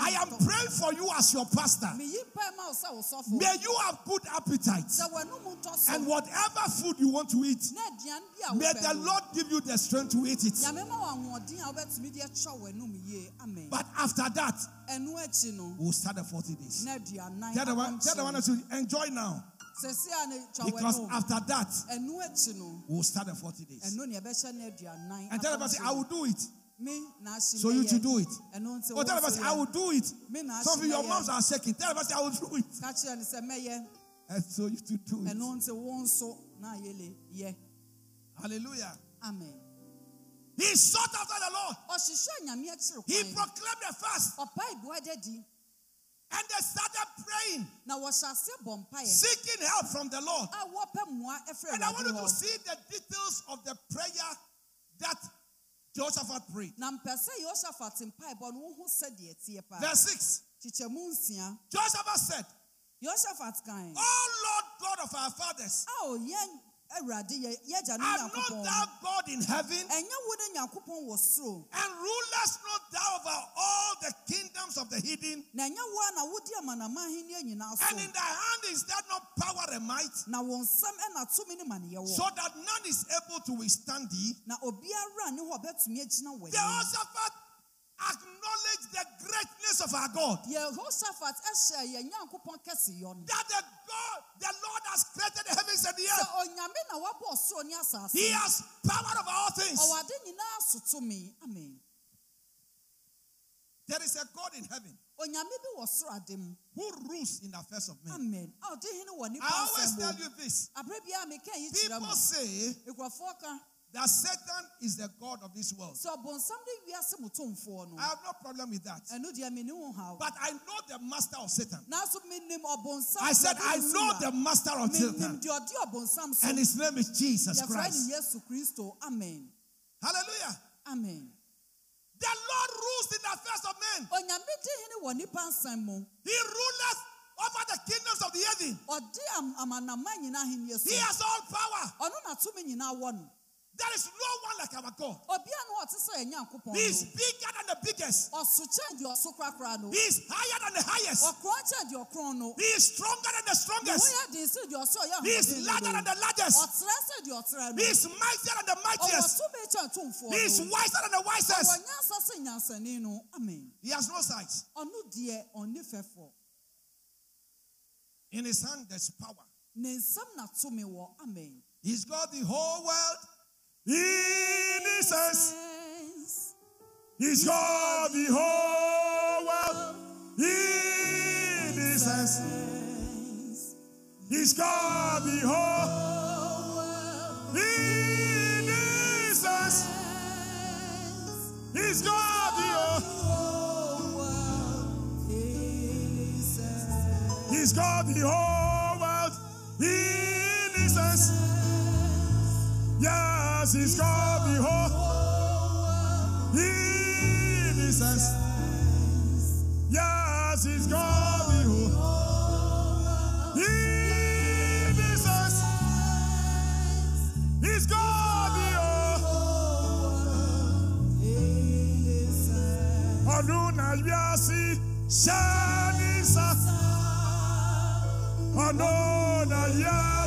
I am praying for you as your pastor. Mi yí pẹ́ máa sẹ́ wò sọ́fọ̀. May you have good appetite. Sẹ wẹ̀nu mu tọ́ so. And whatever food you want to eat, Ní ẹ̀díàn bí àwọn may the Lord give you the strength to eat it. Nyàmé ma wà wọ̀ndín a wọ́bẹ̀ tùmí di ẹ̀kyọ́ wẹ̀nu mi yé. Amen. But after that, Ẹnu ẹ̀kyi no. we'll start the 40 days. Tell the one, tell the one that you enjoy now. Sẹ̀sí à ní twà Because after that, we'll start the 40 days. Ẹnu ni ẹ̀bẹ̀hyẹ ní ẹ̀díàn náà. And tell the person, I will do it. So you to do it. Or tell the person, I will do it. Some of your moms are shaking. Tell the person, I will do it. Ká kyerɛ ní sẹ́ mẹ́yẹ. And so you to do it. Ẹnu ntí wọ́n nso náà yẹ lè yẹ. Hallelujah. Amen. He sought after the Lord. Ọ̀hyehyẹ nyàmé ẹ̀kyerè He proclaimed the fast. And they started praying, Na wɔhyɛ ase bɔ mpaeɛ. seeking help from the Lord. A wɔpɛ mmoa ɛfiri And I want you to see the details of the prayer that Jehoshaphat prayed. Na mpɛ sɛ Yehoshaphat mpaebɔ no wohu sɛdeɛ ɛteɛ paa. Verse 6. Kyekyɛmu. Jehoshaphat said. Oh Lord God of our fathers, A ò yɛn Awurade yɛ yɛgya no are not thou God in heaven, Ɛnyɛ wo ne Nyankopɔn wɔ soro. and rulest not thou over all the kingdoms of the hidden? Na ɛnyɛ wo a na wodi amanaman ahenni nyinaa And in thy hand is there not power and might, Na wɔn nsam ɛna tumi ne maneyɛ wɔ. so that none is able to withstand thee? Na obiara ne hɔ ɔbɛtumi agyina wɔ anim. Jehoshaphat acknowledged the greatness of our God. Yehoshaphat ɛhyɛ yɛn Nyankopɔn kɛseyɔ no. That the God, the Lord has created the heavens and the earth. onyame na wabɔ ɔsoro ne asase. He has power over all things. Ɔwɔ ade nyinaa so tumi. Amen. There is a God in heaven Onyame bi wɔ soro ade mu. who rules in the affairs of men. Amen. A ɔde hene wɔ nipa I always tell you this. Abere biara meka yi kyerɛ People say that Satan is the God of this world. So, sɛ ɔbɔnsam de wiase mu tomfoɔ no. I have no problem with that. Ɛno deɛ mene ho haw. But I know the master of Satan. Nanso menim ɔbɔnsam. I said, I know the master of Satan. deɛ ɔde ɔbɔnsam so. And his name is Jesus Christ. no Yesu Kristo. Amen. Hallelujah. Amen. The Lord rules in the affairs of men. Onyame de hene wɔ nipa nsɛm mu. He ruleth over the kingdoms of the heathen. Ɔde am- amanaman nyinaa ahenni so. He has all power. Ɔno na tumi nyinaa wɔ no. There is no one like our God. Obia no ɔte sɛ yɛn Nyankopɔn He is bigger than the biggest. Ɔso kyɛn deɛ ɔso no. He is higher than the highest. Ɔkorɔn kyɛn deɛ ɔkorɔn no. He is stronger than the strongest. yɛ den sɛ deɛ ɔsɛ ɔyɛ He is larger than the largest. Ɔtrɛ sɛ deɛ ɔtrɛ He is mightier than the mightiest. tumi kyɛn tomfoɔ He is wiser than the wisest. Ɔwɔ nyansa sɛ nyansani no. Amen. He has no size. Ɔno deɛ ɔne fɛfɔ. In his hand, there's power. Ne nsam na tumi wɔ. Amen. He's got the whole world in his hands. He's got the whole world in his hands. He's got the whole well. in his hands. He's got the whole. Jesus. He's got the whole world in his hands. Yes, he's got the whole in his hands. Yes, he's the whole in his hands. He's the whole. Ọdún yasi ṣáníṣà. Ọdún yasi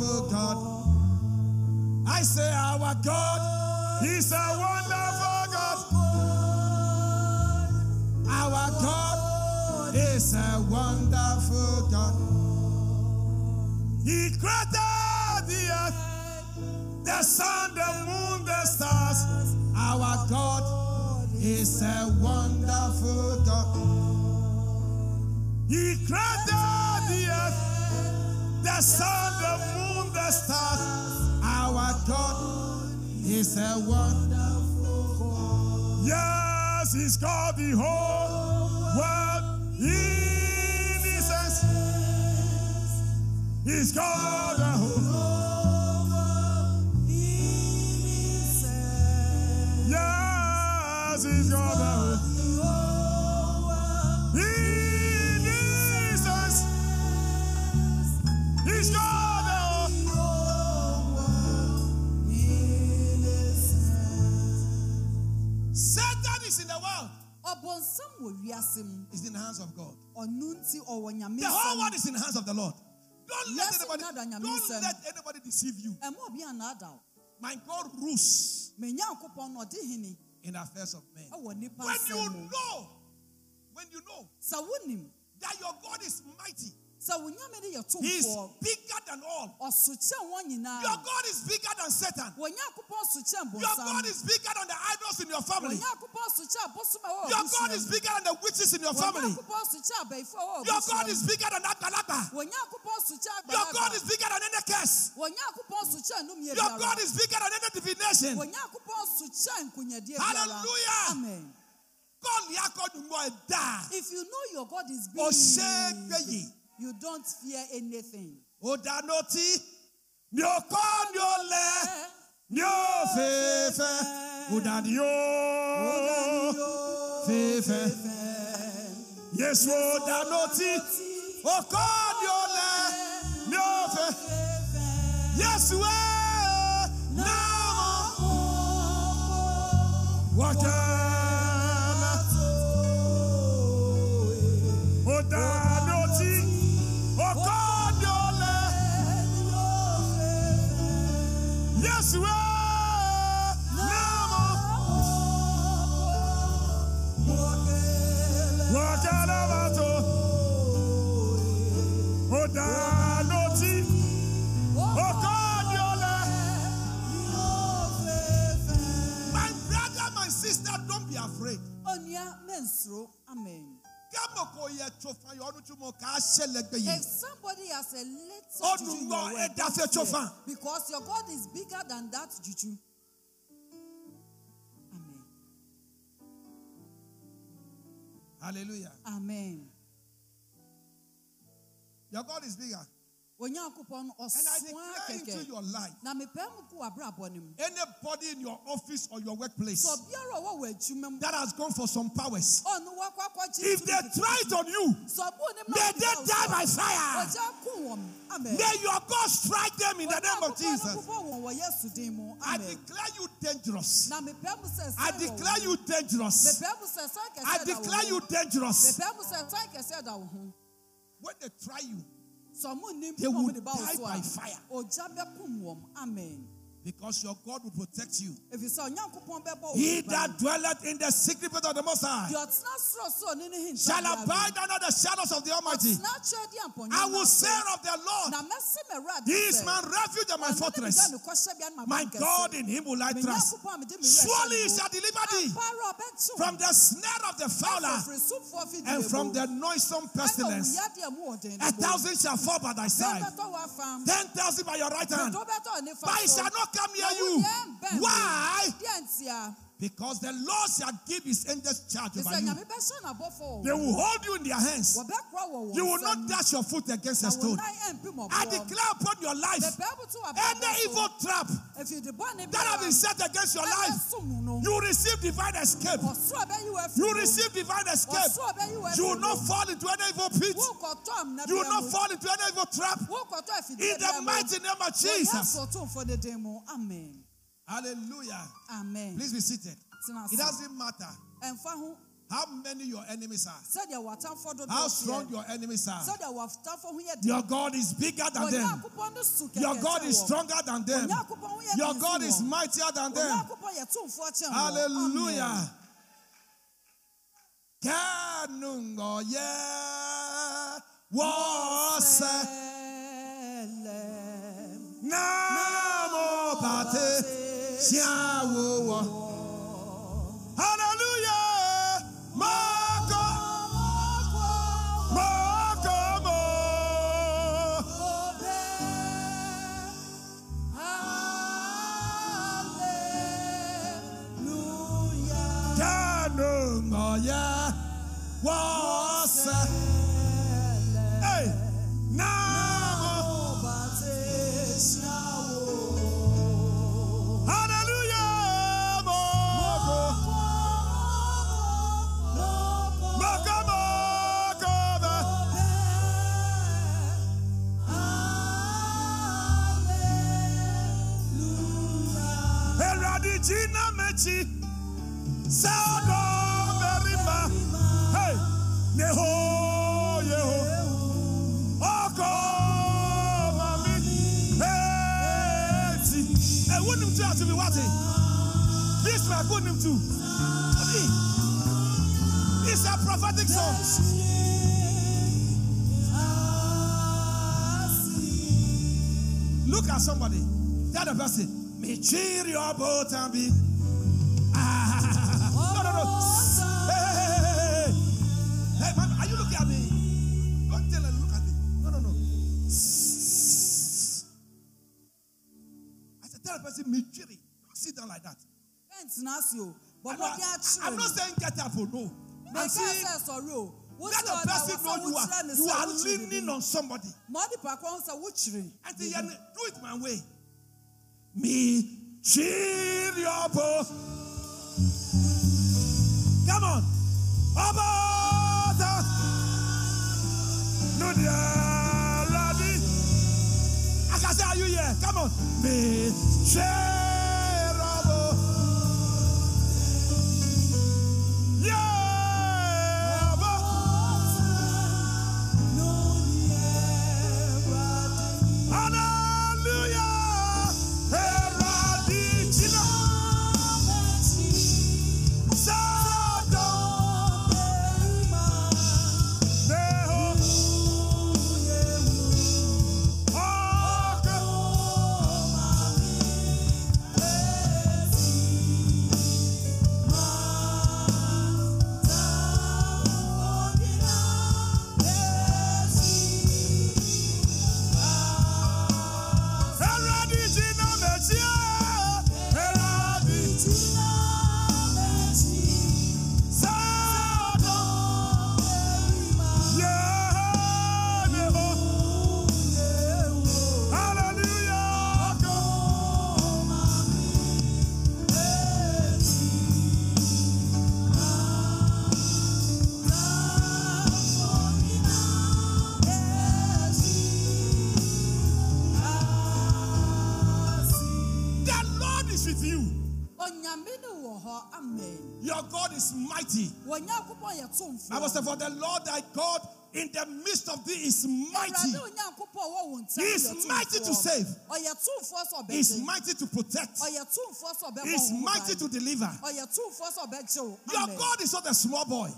wonderful God. I say, Our God is a God the whole world in His hands. He's God. In the world. ɔbɔnsam wɔ wiase mu It's in the hands of God. ɔno nti ɔwɔ nyame The whole world is in the hands of the Lord. Don't let anybody, don't let anybody deceive you. ɛma obi anaada wo My God rules ma nyankopɔn no ɔde in the affairs of men. When you know, when you know that your God is mighty, sɛ wo nyame no yɛ He is tomfoɔ bigger than all. Your God is bigger than Satan. wɔ nyankopɔn sokyɛn Your God is bigger than the idols in your family. nyankopɔn sokyɛn abosom a ɛwɔ Your God is bigger than the witches in your family. nyankopɔn sokyɛn abaifo a ɛwɔ Your God is bigger than wɔ Your God is bigger than any curse. wɔ nyankopɔn sokyɛn numie Your God is bigger than any divination. wɔ nyankopɔn sokyɛn nkonyadeɛ Hallelujah. amen God yakɔ numɔ ɛda. if you know your God is Ɔhyɛ big gbɛyi. You don't fear anything. Ni o kɔ ni o lɛ. Ni o fefɛ. Odani o fefɛ. Yesu odanoti. O kɔ ni o lɛ. Ni o fɛ. Yesu ɛ. Gbẹ If somebody has a little juju your word, that's don't a chofa. fear, because your God is bigger than that juju. Amen. Hallelujah. Amen. Your God is bigger. And I declare into your life, Na mepɛ mu ko abrabɔ ne mu. anybody in your office or your workplace Sɛ obiara ɔwɔ wɔ adwuma mu, that has gone for some powers, akɔgye if they try it on you, Sɛ ɔbɔ ne ma may they die by fire. Ɔgya ko wɔn. Amen. May your God strike them in the name of Jesus. no wɔn wɔ Yesu din mu. I declare you dangerous. Na mepɛ mu sɛ I declare you dangerous. Mepɛ mu sɛ sɛn kɛseɛ I declare you dangerous. Mepɛ mu sɛ sɛn kɛseɛ da wo. When they try you, Sɛ ɔmo nim They will de ba wo die by fire. Ogya bɛkum wɔn. Amen. Because your God will protect you. Efisɛ Onyankopɔn bɛbɔ wo He that dwelleth in the secret place of the Most High Deɛ ɔtena sorosoro ne ne hinta shall abide under the shadows of the Almighty. Ɔtena akyerɛ di ampɔnyɛ I will say of the Lord, Na mɛse me Awurade He is my refuge and my fortress. megya me kɔhyɛ bea ne My. God, in Him will I trust. Nyankopɔn a mede me werɛ Surely He shall deliver thee Ampa ara ɔbɛkye wo. from the snare of the fowler Afiri sumfoɔ fidie and from the noisome pestilence. owuyadeɛ mu wɔ den A thousand shall fall by thy side, wobɛtɔ wɔ afam. ten thousand by your right hand, Dodo bɛtɔ wɔ nifa but it shall not come near you. wo deɛ mbɛn wo. Why? Because the Lord shall give His angels charge over you. Nyame bɛhyɛ n'abɔfo wɔ They will hold you in their hands. Wɔbɛkora wɔ wɔn You will not dash your foot against a stone. nan ɛmpem ɔboɔ. I declare upon your life any evil trap that have been set against your life, you receive divine escape. Ɔsoro bɛyi wo afiri You receive divine escape. Ɔsoro bɛyi wo You will not fall into any evil pit. You will not fall into any evil trap. In the mighty name of Jesus. Yesu Otumfo ne din mu. Amen. Hallelujah. Amen. Please be seated. It doesn't matter how many your enemies are, sɛdeɛ w'atamfo dodoɔ how strong your enemies are. Sɛdeɛ w'atamfo ho yɛ den. Your God is bigger than them. Onyankopɔn no su kɛkɛ Your God is stronger than them. Onyankopɔn ho yɛ Your God is mightier than them. Onyankopɔn yɛ tumfoɔ kyɛn wɔn. Hallelujah. Kanungo ye wase Amen. Siawo wo. Hallelujah. Mako One, I want. It's a prophetic song. Look at somebody. Tell the person, me cheer your boat and be. Ah, no, no, no. Hey, hey, hey. Hey, man, are you looking at me? Don't tell her, look at me. No, no, no. I said, tell the person, me cheer. Don't sit down like that. Fẹ́ǹtì náà sí o. I'm not, I'm not saying get up no. I'm saying let the person know you are, you are leaning on somebody. Mọ̀ọ́dì pàkọ́ sẹ́ wọ́n kyerè. And say, "Yeah, do it my way. Me cheer your boat. Come on. Abada. No dia ladi. I can say, are you here? Come on. Me cheer is mighty. Yɛ. Bible said, For the Lord thy God in the midst of thee is mighty. Awurade Onyankopɔn wɔ wɔn ntam He is mighty to save. Ɔyɛ tumfoɔ sɛ He is mighty to protect. Ɔyɛ tumfoɔ sɛ ɔbɛbɔ He is mighty to deliver. Ɔyɛ tumfoɔ sɛ ɔbɛgye wo. Your God is not a small boy.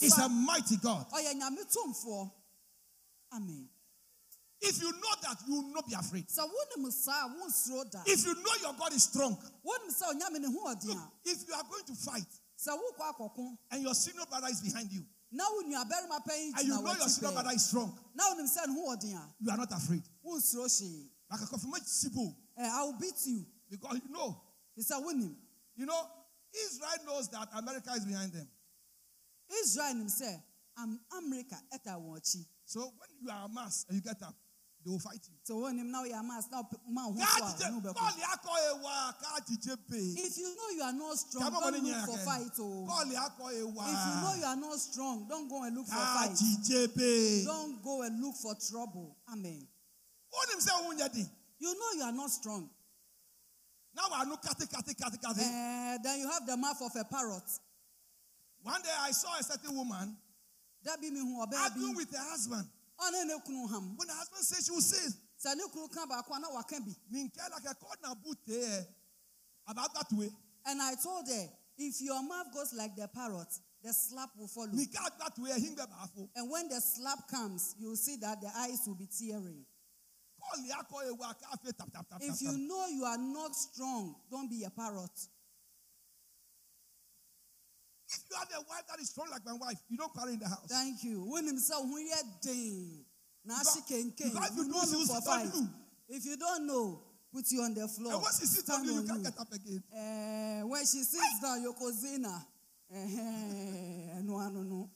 He's a mighty God. Ɔyɛ nyame tumfoɔ. Amen. If you know that, you will not be afraid. Sɛ wonim saa a, wonsuro da. If you know your God is strong, Wonim sɛ onyame ne ho ɔden look, if you are going to fight sɛ wokɔ akɔko and your senior brother is behind you, na wo nuabarima panyin and you gyina know your senior brother pɛɛ, is strong, na wonim sɛ ne ho ɔden a, you are not afraid. wonsuro hwee. Like a confirmation sibo, Eh, I will beat you. because you know, He said, wonim. you know, Israel knows that America is behind them. Israel nim sɛ Am- America ɛta wɔn akyi. So when you are a mass and you get up, they will fight you. So wonim na woyɛ amas na wopɛ- ma wo ho so a Kaadije- wo ho bɛkɔ. Kọ́ọ̀lì akọ ewa kaadije pe. If you know you are not strong, don't look for fight. Oh. Kọ́ọ̀lì akọ ewa. If you know you are not strong, don't go and look for fight. Don't go and look for trouble. Amen. Ó ní sẹ́ òun yẹ. You know you are not strong. Now á nú kàtí kàtí kàtí kàtí. Eh, then you have the mouth of a parrot. One day I saw a certain woman That be me who arguing with her husband. Ɔne ne kunu ham. When the husband said she will say, Sɛ ne kunu ka baako a na waka bi. Like a cord na boot there. About that way. And I told her, if your mouth goes like the parrot, the slap will follow. Ninkẹ́ that way, eh, him be baafo. And when the slap comes, you will see that the eyes will be tearing. If you know you are not strong, don't be a parrot. If you have a wife that is strong like my wife, you don't carry in the house. Thank you. When himself who yet ding. Now she can Because if you You do, don't she will look for fight. you. If you don't know, put you on the floor. And once you sit on Stand you, you can't get up again. Eh, when she sits down, Yokozuna. Eh, no, no, no.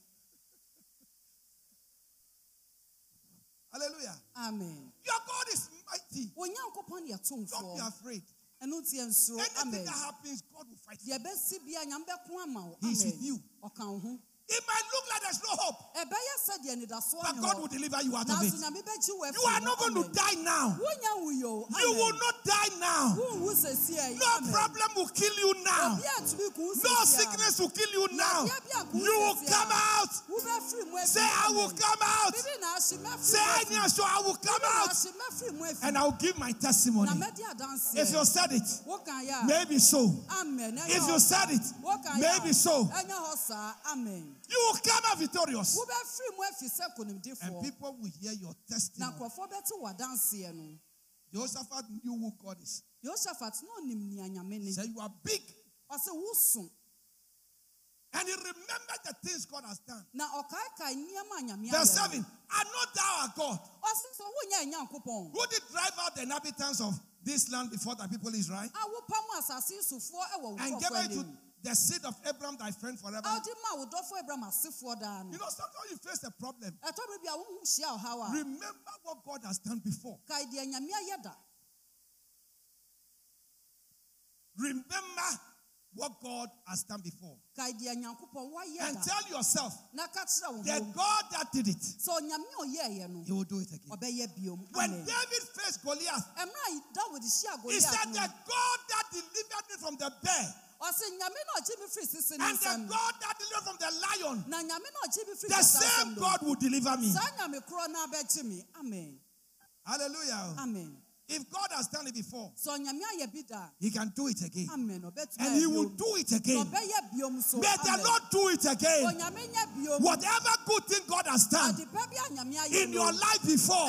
Hallelujah. Amen. Your God is mighty. Don't be afraid. Ɛno nti nsoro. Anything that happens, God will fight you. Deɛ ɛbɛsi bia nyame bɛko ama wo. He is with you. Ɔka wo ho. It might look like there's no hope. Ɛbɛyɛ sɛ sɛdeɛ anidasoɔ But God will deliver you out of it. nyame bɛgye wo You are not going to die now. You will not die now. No problem will kill you now. obi atumi ku wo No sickness will kill you now. yadeɛ bi a ku wo You will come out. wobɛfiri mu afi Say, I will come out. bibi na ahye mɛfiri Say, I will come out. ahye mɛfiri mu afi And I will give my testimony. na mɛdi adanseɛ If you said it, woka yɛ a maybe so. If you said it, woka yɛ a maybe so. amen You will come out victorious. wobɛfiri mu afi sɛ And people will hear your testimony. nkurɔfoɔ bɛte w'adanseɛ no Jehoshaphat knew who God is. yehosaphat na ɔnim nea nyame He ne said, You are big. And he remembered the things God has done. na ɔkaekae nneɛma a nyame Verse 7 Are not thou a God ɔse sɛ wonyɛ nyankopɔn who did drive out the inhabitants of this land before the people Israel? a wopam asase yi sofoɔ wɔ wo And gave it to the seed of Abraham, thy friend, forever. a wode ma wo dɔfo abraham asefoɔ daa You know, sometimes you face a problem. ɛtɔ bere bi a wohu hyia ɔhaw a Remember what God has done before. kae deɛ nyame ayɛ da Remember what God has done before. kae deɛ nyankopɔn wayɛ And tell yourself, na ka kyerɛ wo the God that did it, sɛ onyame a ɔyɛɛyɛ no he will do it again. When David faced Goliath, ɛmmerɛ a dawid hyia he said, The God that delivered me from the bear, ɔse nyame na ɔgye me firi sisi ne and the God that delivered from the lion, na nyame na ɔgye me firi the same God will deliver me. saa nyame korɔ no abɛgye me. Amen. Hallelujah. amen If God has done it before, sɛ onyame ayɛ bi da. he can do it again. amen. And he will do it again. May the Lord do it again. onyame nyɛ biom Whatever good thing God has done ade pa bi a nyame ayɛ in your life before,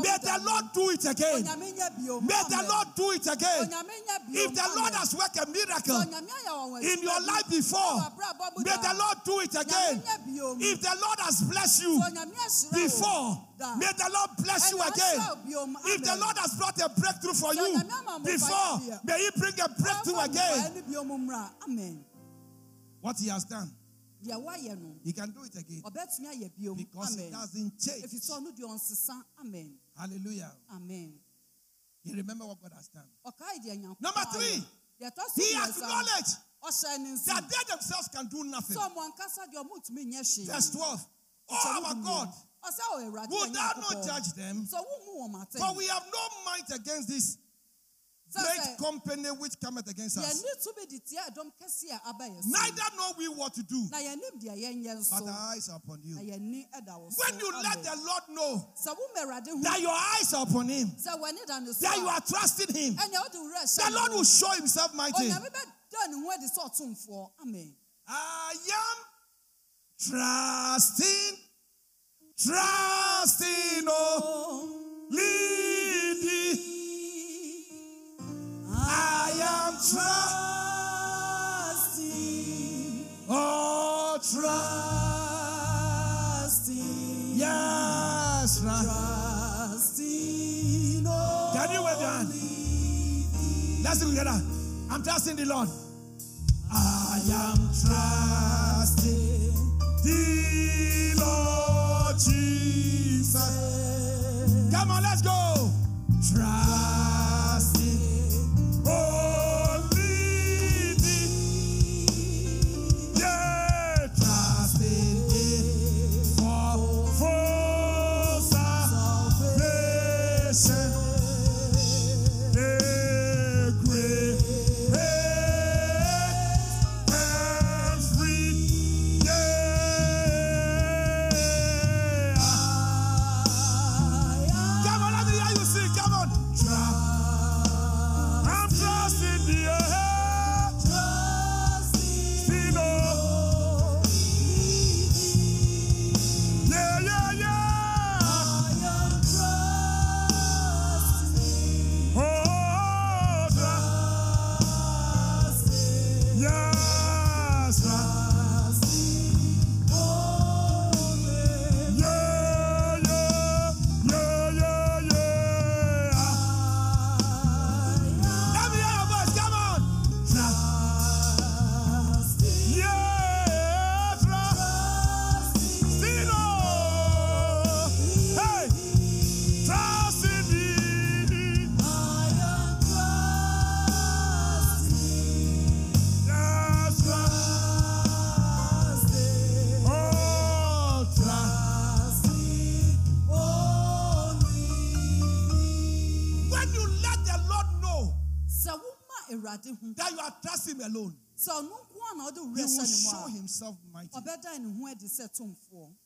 may the Lord do it again. onyame nyɛ biom May the. Lord do it again. onyame nyɛ biom If the Lord has worked a miracle onyame ayɛ wɔn in your life before, ɛwɔ w'abrabɔ mu may the Lord do it again. If the Lord has blessed you Sɛ onyame ahyira wo before, may the Lord bless you again. ahyira wo biom, If the. Lord has brought a breakthrough for you onyame ama mo before, may He bring a breakthrough again. mmuaeɛ ne biom mmra. amen What He has done, deɛ woayɛ no He can do it again ɔbɛtumi ayɛ biom because amen doesn't change. ɔno deɛ ɔnsesa amen Hallelujah. amen You remember what God has done. ɔkae deɛ nyankopɔn Number three, deɛ ɛtɔ so He acknowledged nsa that they themselves can do nothing. sɛ ɔmo ankasa deɛ ɔmotumi nyɛ hwee Verse 12. Kyɛ Oh, our. God, ɔsɛ ɔ awurade will yɛ thou not judge them? sɛ womu wɔn atɛn For we have no might against this great company which cometh against us. yɛne tumi de tia ɛdɔm kɛse a aba yɛ so Neither know we what to do, but our eyes are upon you. yɛni ɛda wo so. When you let the Lord know sɛ wo ma awurade hu that your eyes are upon Him, sɛ w'ani da ne so that you are trusting Him, the Lord will show Himself mighty. onyame bɛda ne ho adi sɛ I am trusting, trusting, oh, leading. I am trusting, oh, trusting. Yes, trusting Can you wave your hand? Let's sing together. I'm trusting the Lord. I am trusting the Lord Jesus. Come on, let's go. Only thee. Yeah, trusting thee for, for salvation.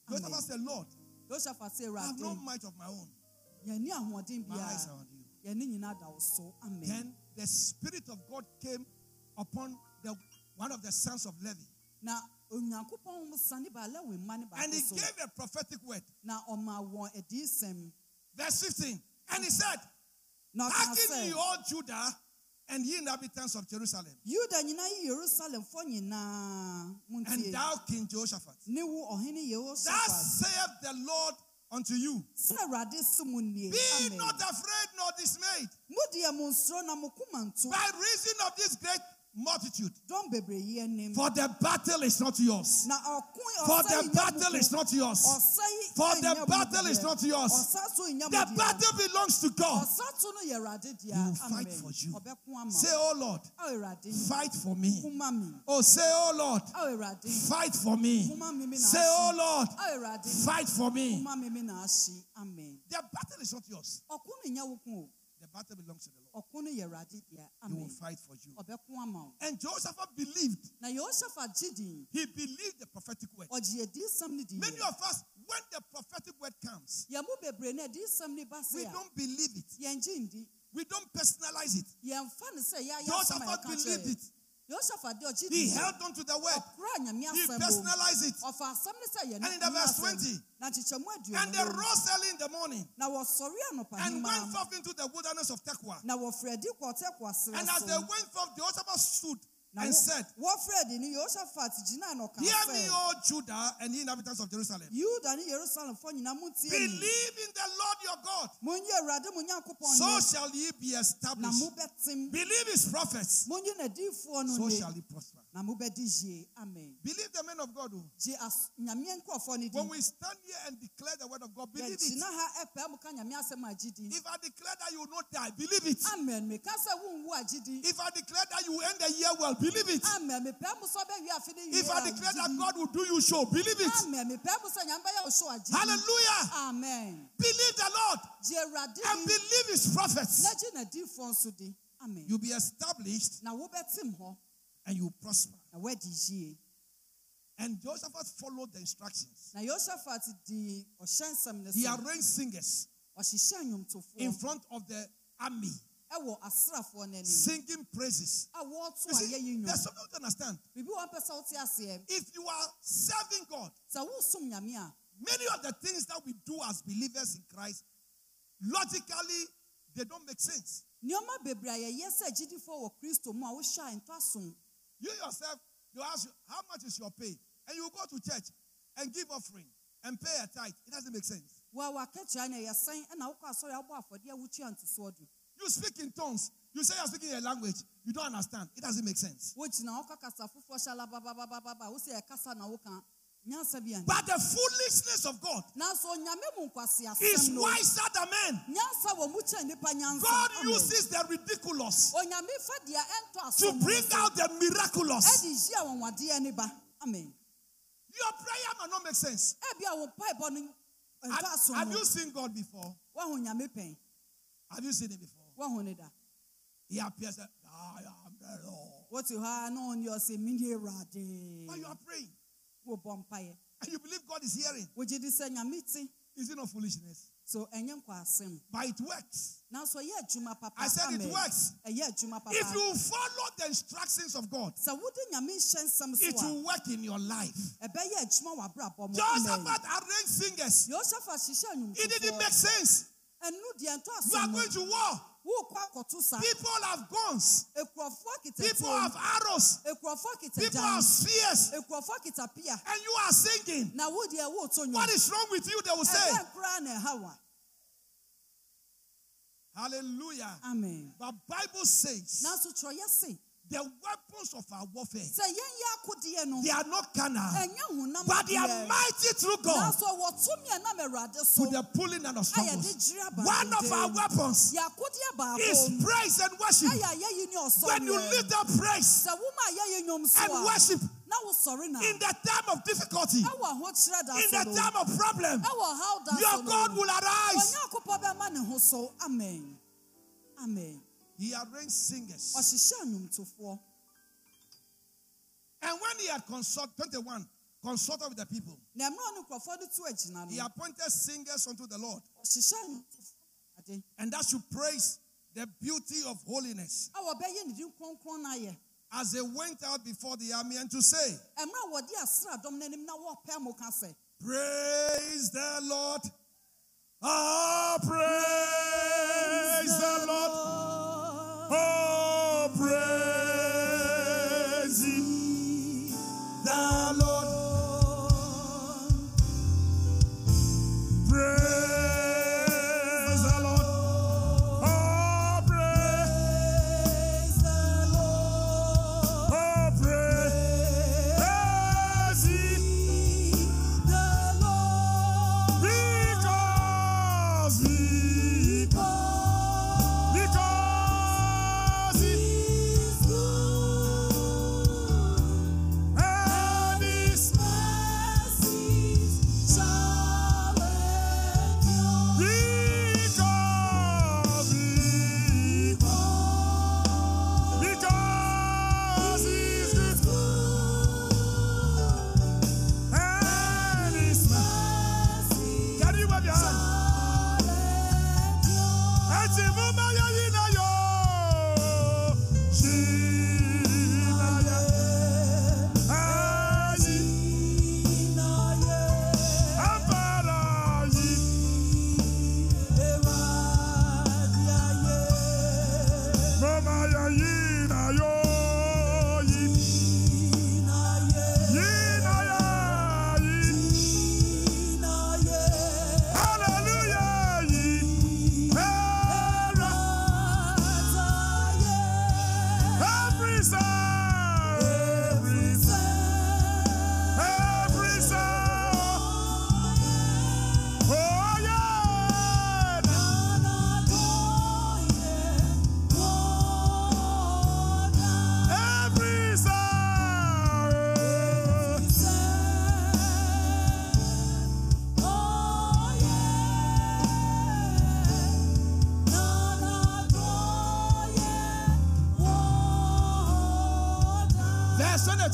Joseph said, Lord, I have no might of my own. My eyes are on you. yɛne nyinaa da wo so. Amen. Then the Spirit of God came upon the one of the sons of Levi, na onyankopɔn sane baa lewi mma ne and he gave a prophetic word. na ɔma wɔn adiyisɛm Verse 15. And he said, Hearken ye all Judah and ye inhabitants of Jerusalem, yuda nyinaa yi yerusalemfoɔ nyinaa and thou King Jehoshaphat. ne wo ɔhene Thus saith the Lord unto you. sɛ awurade se nie. Be not afraid nor dismayed. Modeɛ mo nsoro na mo koma nto. By reason of this great multitude. dɔm bebree yi anim For the battle is not yours. For the battle is not yours. For the battle is not yours. ɔsa so nya mo The battle belongs to God. ɔsa to no yɛ awurade He will fight for you. Say, Oh Lord, fight for me. Oh, say, Oh Lord, fight for me. kuma mi mi na Say, Oh Lord, fight for me. kuma mi mi na ahye amen The battle is not yours. Ɔko no nya wo ko o The battle belongs to the Lord. ɔko no yɛ awurade deɛ He will fight for you. ɔbɛko ama wo And Jehoshaphat believed. na yehoshaphat gye He believed the prophetic word. ɔgye adiyisɛm no di Many of us, when the prophetic word comes, yɛn mo bebree na adiyisɛm no we don't believe it. We don't personalize it. yɛmfa no sɛ yɛayɛ asɛm a Jehoshaphat believed it. He held on to the word. He personalized it. ɔfa asɛm no sɛ yɛn And in the verse 20, And they rose early in the morning and went forth into the wilderness of Tekoa. na wɔfrɛ adi kɔɔtɛ And as they went forth, Jehoshaphat stood na and said, wɔfrɛ adi no yehoshaphat gyinaa na ɔka Hear me, O Judah and the inhabitants of Jerusalem. yuda ne yerusalemfoɔ nyinaa montie ni Believe in the Lord your God, monyi awurade mo nyankopɔn so shall ye be established. Believe his prophets, monyi n'adiyifoɔ no so shall he prosper. Amen Believe the men of God. oh. gye as- nyame nkurɔfoɔ no When we stand here and declare the word of God, believe it. yɛgyina ha ɛpɛ mu ka nyame asɛm agye di If I declare that you will not die, believe it. amen meka sɛ wonwu agye di If I declare that you will end the year well, believe it. amen mepɛ mu sɛ ɔbɛwie afe no If I declare that. God will do you show, believe it. amen mepɛ mu sɛ nyame bɛyɛ wo so agye di. Hallelujah. amen Believe the Lord and believe his prophets. na gye n'adiyifoɔ nso di amen You'll be established hɔ and you'll prosper. na woadi yie And Jehoshaphat followed the instructions. na yosafat di ɔhyɛ nsɛm no He arranged singers in front of the army, ɛwɔ asrafoɔ no anim singing praises. You see, there's something to understand. biribi wɔ mpɛ sɛ wote aseɛ If you are serving God, sɛ wosom nyame a many of the things that we do as believers in Christ, logically, they don't make sense. Nneɛma bebree a yɛyɛ sɛ agyidifoɔ wɔ kristo mu a wohyɛ a ɛntɔ asom You yourself, you ask how much is your pay? And you go to church and give offering and pay a tithe. It doesn't make sense. wa wakakyia na yɛsɛn ɛna wokɔ asɔre abɔ afɔdeɛ a wotua ntosoɔ do You speak in tongues. You say you're speaking a language. You don't understand. It doesn't make sense. But the foolishness of God nanso onyame mu nkwase is no wiser than men. nyansa wɔ mu kyɛn nnipa nyansa God uses the ridiculous onyame fa deɛ ɛntɔ to bring out the miraculous. ɛde yi a wɔnwadeɛ ne ba amen Your prayer might not make sense. ebi a wo mpaebɔ no ɛntɔ Have, have you seen God before? woaho nyame pɛn Have you seen Him before? woaho ne da He appears and I am the Lord. wote hɔ a na ɔne ɔsɛ mene awurade But you are praying and you believe God is hearing. wogye di sɛ nyame te Is it not foolishness? so But it works. nanso ɛyɛ adwuma papa I said it works. adwuma papa If you follow the instructions of God, sɛ wode nyame nhyɛ nsɛm it so will work in your life. ɛbɛyɛ adwuma wɔ abrabɔ mu Amen. Jehoshaphat arranged singers. It didn't make sense. ɛnu deɛ ɛntɔ You are going to war. Wokɔ akɔto sa People have guns. People have arrows. People have spears. And you are singing. na wo deɛ woto nnwom What is wrong with you? They will say. ɛbɛn koraa na ɛha wa Hallelujah. amen But Bible says nanso twerɛyɛ se the weapons of our warfare, sɛ yɛn yɛ akodeɛ no they are not carnal, but they are mighty through God. Nanso wɔtumi a to the pulling and of a yɛde strongholds. gyina One of our weapons yɛ akodeɛ baako is praise and worship. ɛyɛ ayɛyi ne When you lift up praise sɛ woma ayɛyi nnwom so and worship na wosɔre na. in the time of difficulty, ɛwɔ ahokyerɛ da in the time of problem, ɛwɔ haw da so your God will arise. onyankopɔn bɛma ne ho so. Amen. Amen he arranged singers. And when he had consulted, 21, consulted with the people, na mmerɛ ne nkurɔfoɔ no to agyina he appointed singers unto the Lord, and that should praise the beauty of holiness a wɔbɛyɛ ne din kronkron no ayɛ as they went out before the army and to say, mmerɛ a wɔde asraadɔm no anim na wɔpɛ mo ka sɛ Praise the Lord. Ah, praise the Lord. Oh, praise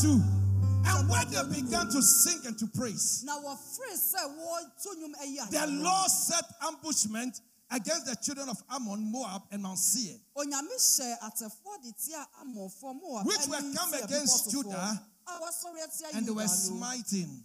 2. And when they began to sing and to praise, the Lord set ambushment against the children of Ammon, Moab, and Mount Seir, which were come against Judah and they were smiting.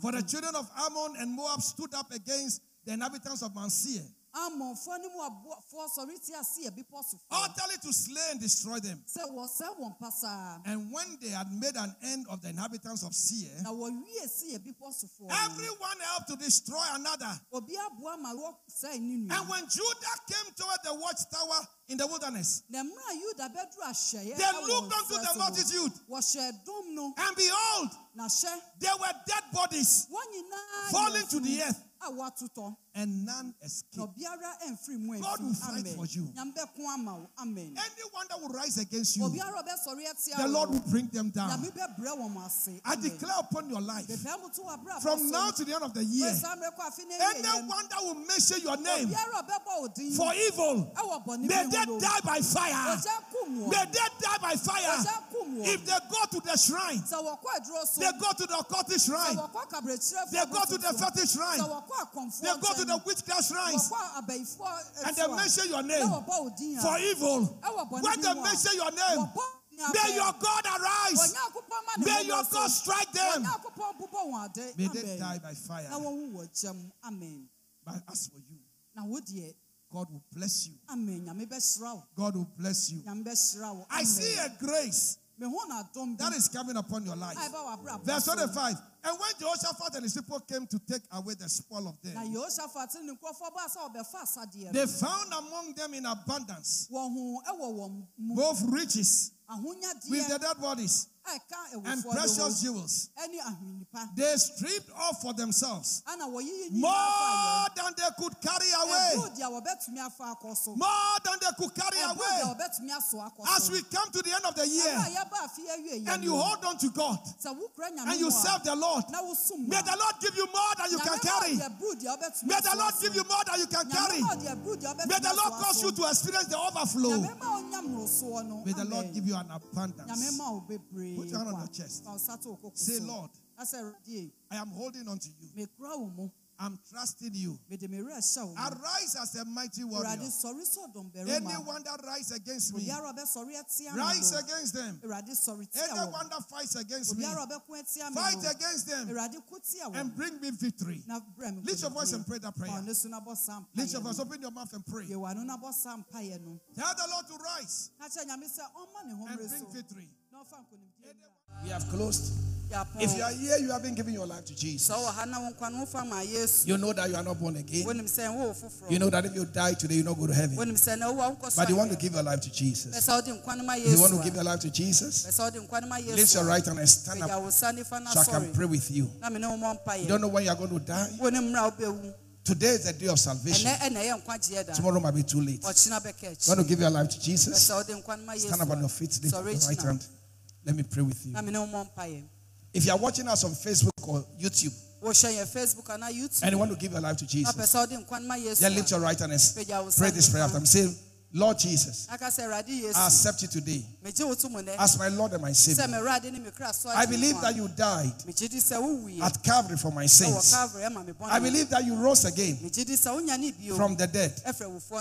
For the children of Ammon and Moab stood up against the inhabitants of Mount Seir amɔfoɔ ne moabfoɔ sɔre tia Seir bepɔsofoɔ utterly to slay and destroy them. sɛ wɔsɛe wɔn pasaa And when they had made an end of the inhabitants of Seir, na wɔwie Seir bepɔsofoɔ no. everyone helped to destroy another. obi aboa ma wɔsɛe ne And when Judah came toward the watchtower in the wilderness, na mmerɛ a yuda bɛduru ahyɛeɛ They looked unto the multitude. wɔhyɛ dɔm no and behold, there were dead bodies, Falling to the earth. And none na escaped. obiara ɛmfiri mu God will fight amen. for you. nyame bɛko ama wo amen. Anyone that will rise against you, obiara a ɔbɛsɔre atia the Lord will bring them down. nyame bɛbrɛ wɔn ase I declare upon your life, bɛpɛ mo to w'abrabɔ from now to the end of the year, Firi saa mmerɛ kɔ afe no awieeɛ no, anyone that will mention your name obiara a ɔbɛbɔ wo din for evil, may they die by fire. Ogya kum wɔn. May they die by fire. Ogya kum wɔn. If they go to the shrine, sɛ wɔkɔ aduro so they go to the occultic shrine, they go to the fetish shrine, sɛ wɔkɔ akɔmfoɔ they go to the witchcraft shrines, wɔkɔ abayifoɔ eh, and they mention your name wɔbɔ wo din a, for evil. When they mention your name, may your God arise. Onyankopɔn ma ne May your. God strike them. Onyankopɔn bobɔ wɔn ade. May they die by fire. na wɔn wɔ gyam amen But as for you, na wo deɛ God will bless you. amen. Nyame bɛhyira wo. God will bless you. I see a grace mehu na adom bi. that is coming upon your life. Verse 25. And when Jehoshaphat and his people came to take away the spoil of them, yehoshaphate ne nkurɔfoɔ baa sɛ wɔbɛfa asadeɛ no. they found among them in abundance wɔn ho ɛwɔ wɔn mu. both riches with the dead bodies and precious jewels. They stripped off for themselves more than they could carry away. ɛburo deɛ wɔbɛtumi afa akɔ so More than they could carry away. wɔbɛtumi aso akɔ As we come to the end of the year yɛba afe awie yɛ and you hold on to God sɛ wokura nyame and you serve the Lord, Lord. na wosom May the Lord give you more than you can carry. May the Lord give you more than you can carry. May the Lord cause you to experience the overflow. May the Lord give you an abundance. Put your hand on your chest. Say, Lord, I am holding on to you. mekura wo mu I'm trusting you. mede me werɛ hyɛ wo mu Arise as a mighty warrior. awurade sɔre sɛ ɔdɔmbarima Anyone that rise against me, obiara a ɔbɛsɔre atia me rise against them. Anyone that fights against me, obiara a ɔbɛko atia me fight against them awurade ko tia wɔ and bring me victory. na brɛ me Lift your voice and pray that prayer. ɔne so na bɔ saa Lift your voice, open your mouth and pray. yɛwɔ ano na bɔ saa mpaeɛ no Tell the Lord to rise na kyerɛ nyame sɛ ɔmma ne and bring victory. Na ɔfa nkonimdie mmra We have closed. If you are here, you haven't given your life to Jesus. sɛ ɔwɔ ha na wo nkwa no wofa ma yesu You know that you are not born again. wonim sɛ wo foforɔ You know that if you die today, you not go to heaven. wonim sɛ na wowa wokɔ But you want to give your life to Jesus. sɛ wode nkwa no You want to give your life to Jesus? pɛ sɛ wode nkwa Lift your right hand and stand up wo sa nifa no so I can pray with you. na mene wo mmɔ mpaeɛ You don't know when you are going to die. wonim mmra wobɛwu Today is the day of salvation. ɛnɛ ɛna ɛyɛ nkwagyeɛ da Tomorrow might be too late. You want to give your life to Jesus? sɛ wode nkwa no ma Stand up on your feet. Lift your right hand. Let me pray with you. na mene wo mmɔ mpaeɛ If you are watching us on Facebook or YouTube facebook anaa youtube and you want to give your life to Jesus, pɛ sɛ wode nkwa no ma yesu then lift your right hand and s- pagya wo pray this prayer after nifa me. Lord Jesus, aka sɛ awurade I accept you today. Megye wo to mu nɛ as my Lord and my Savior. mewurade ne me kra so I believe that you died megye di sɛ wowuiɛ at Calvary for my sins. calvary ama me I believe that you rose again megye di sɛ wonya ne bio from the dead.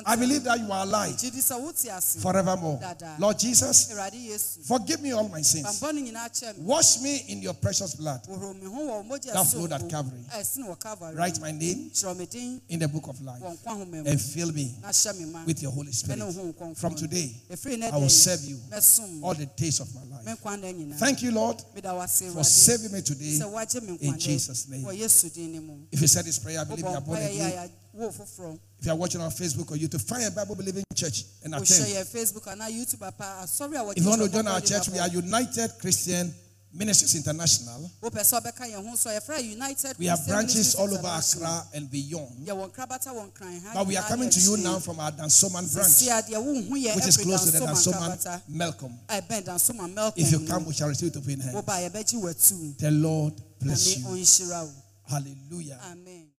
I believe that you are alive megye di sɛ wote ase forevermore. Lord Jesus, forgive me all my sins. bambɔne nyinaa kyɛ me Wash me in your precious blood. wɔhoro me ho wɔ mogya That flowed at Calvary. Eh, wɔ calvary. Write my name kyerɛ me din. in the book of life wɔ nkwa homa mu and fill me na hyɛ me ma. with your Holy Spirit. Ɛne wo ho nkɔmfo From today, I will serve you all the days of my life. nkwa nda nyinaa Thank you, Lord, for saving me today. sɛ woagye me in Jesus' name. wɔ yesu din ne mu If you said this prayer, I believe you are born again. a wo foforɔ If you are watching on Facebook or YouTube, find a Bible believing church and attend. yɛ facebook anaa youtube apa asɔre a wɔde If you want to join our church, we are United Christian Ministries International. hɔ. wopɛ sɛ ɔbɛka yɛn ho so yɛfrɛ united We have branches all over. Accra and beyond. yɛwɔ nkrabata wɔ nkran ha But we are coming to you now from our Dansoman branch, Sisi a deɛ wohu yɛ which is close to the Dansoma Dansoman Melcom. ɛbɛn dansoma melcom If you come, we shall receive it open hands. woba yɛbɛgye w'atu The Lord bless you. Hallelujah. amen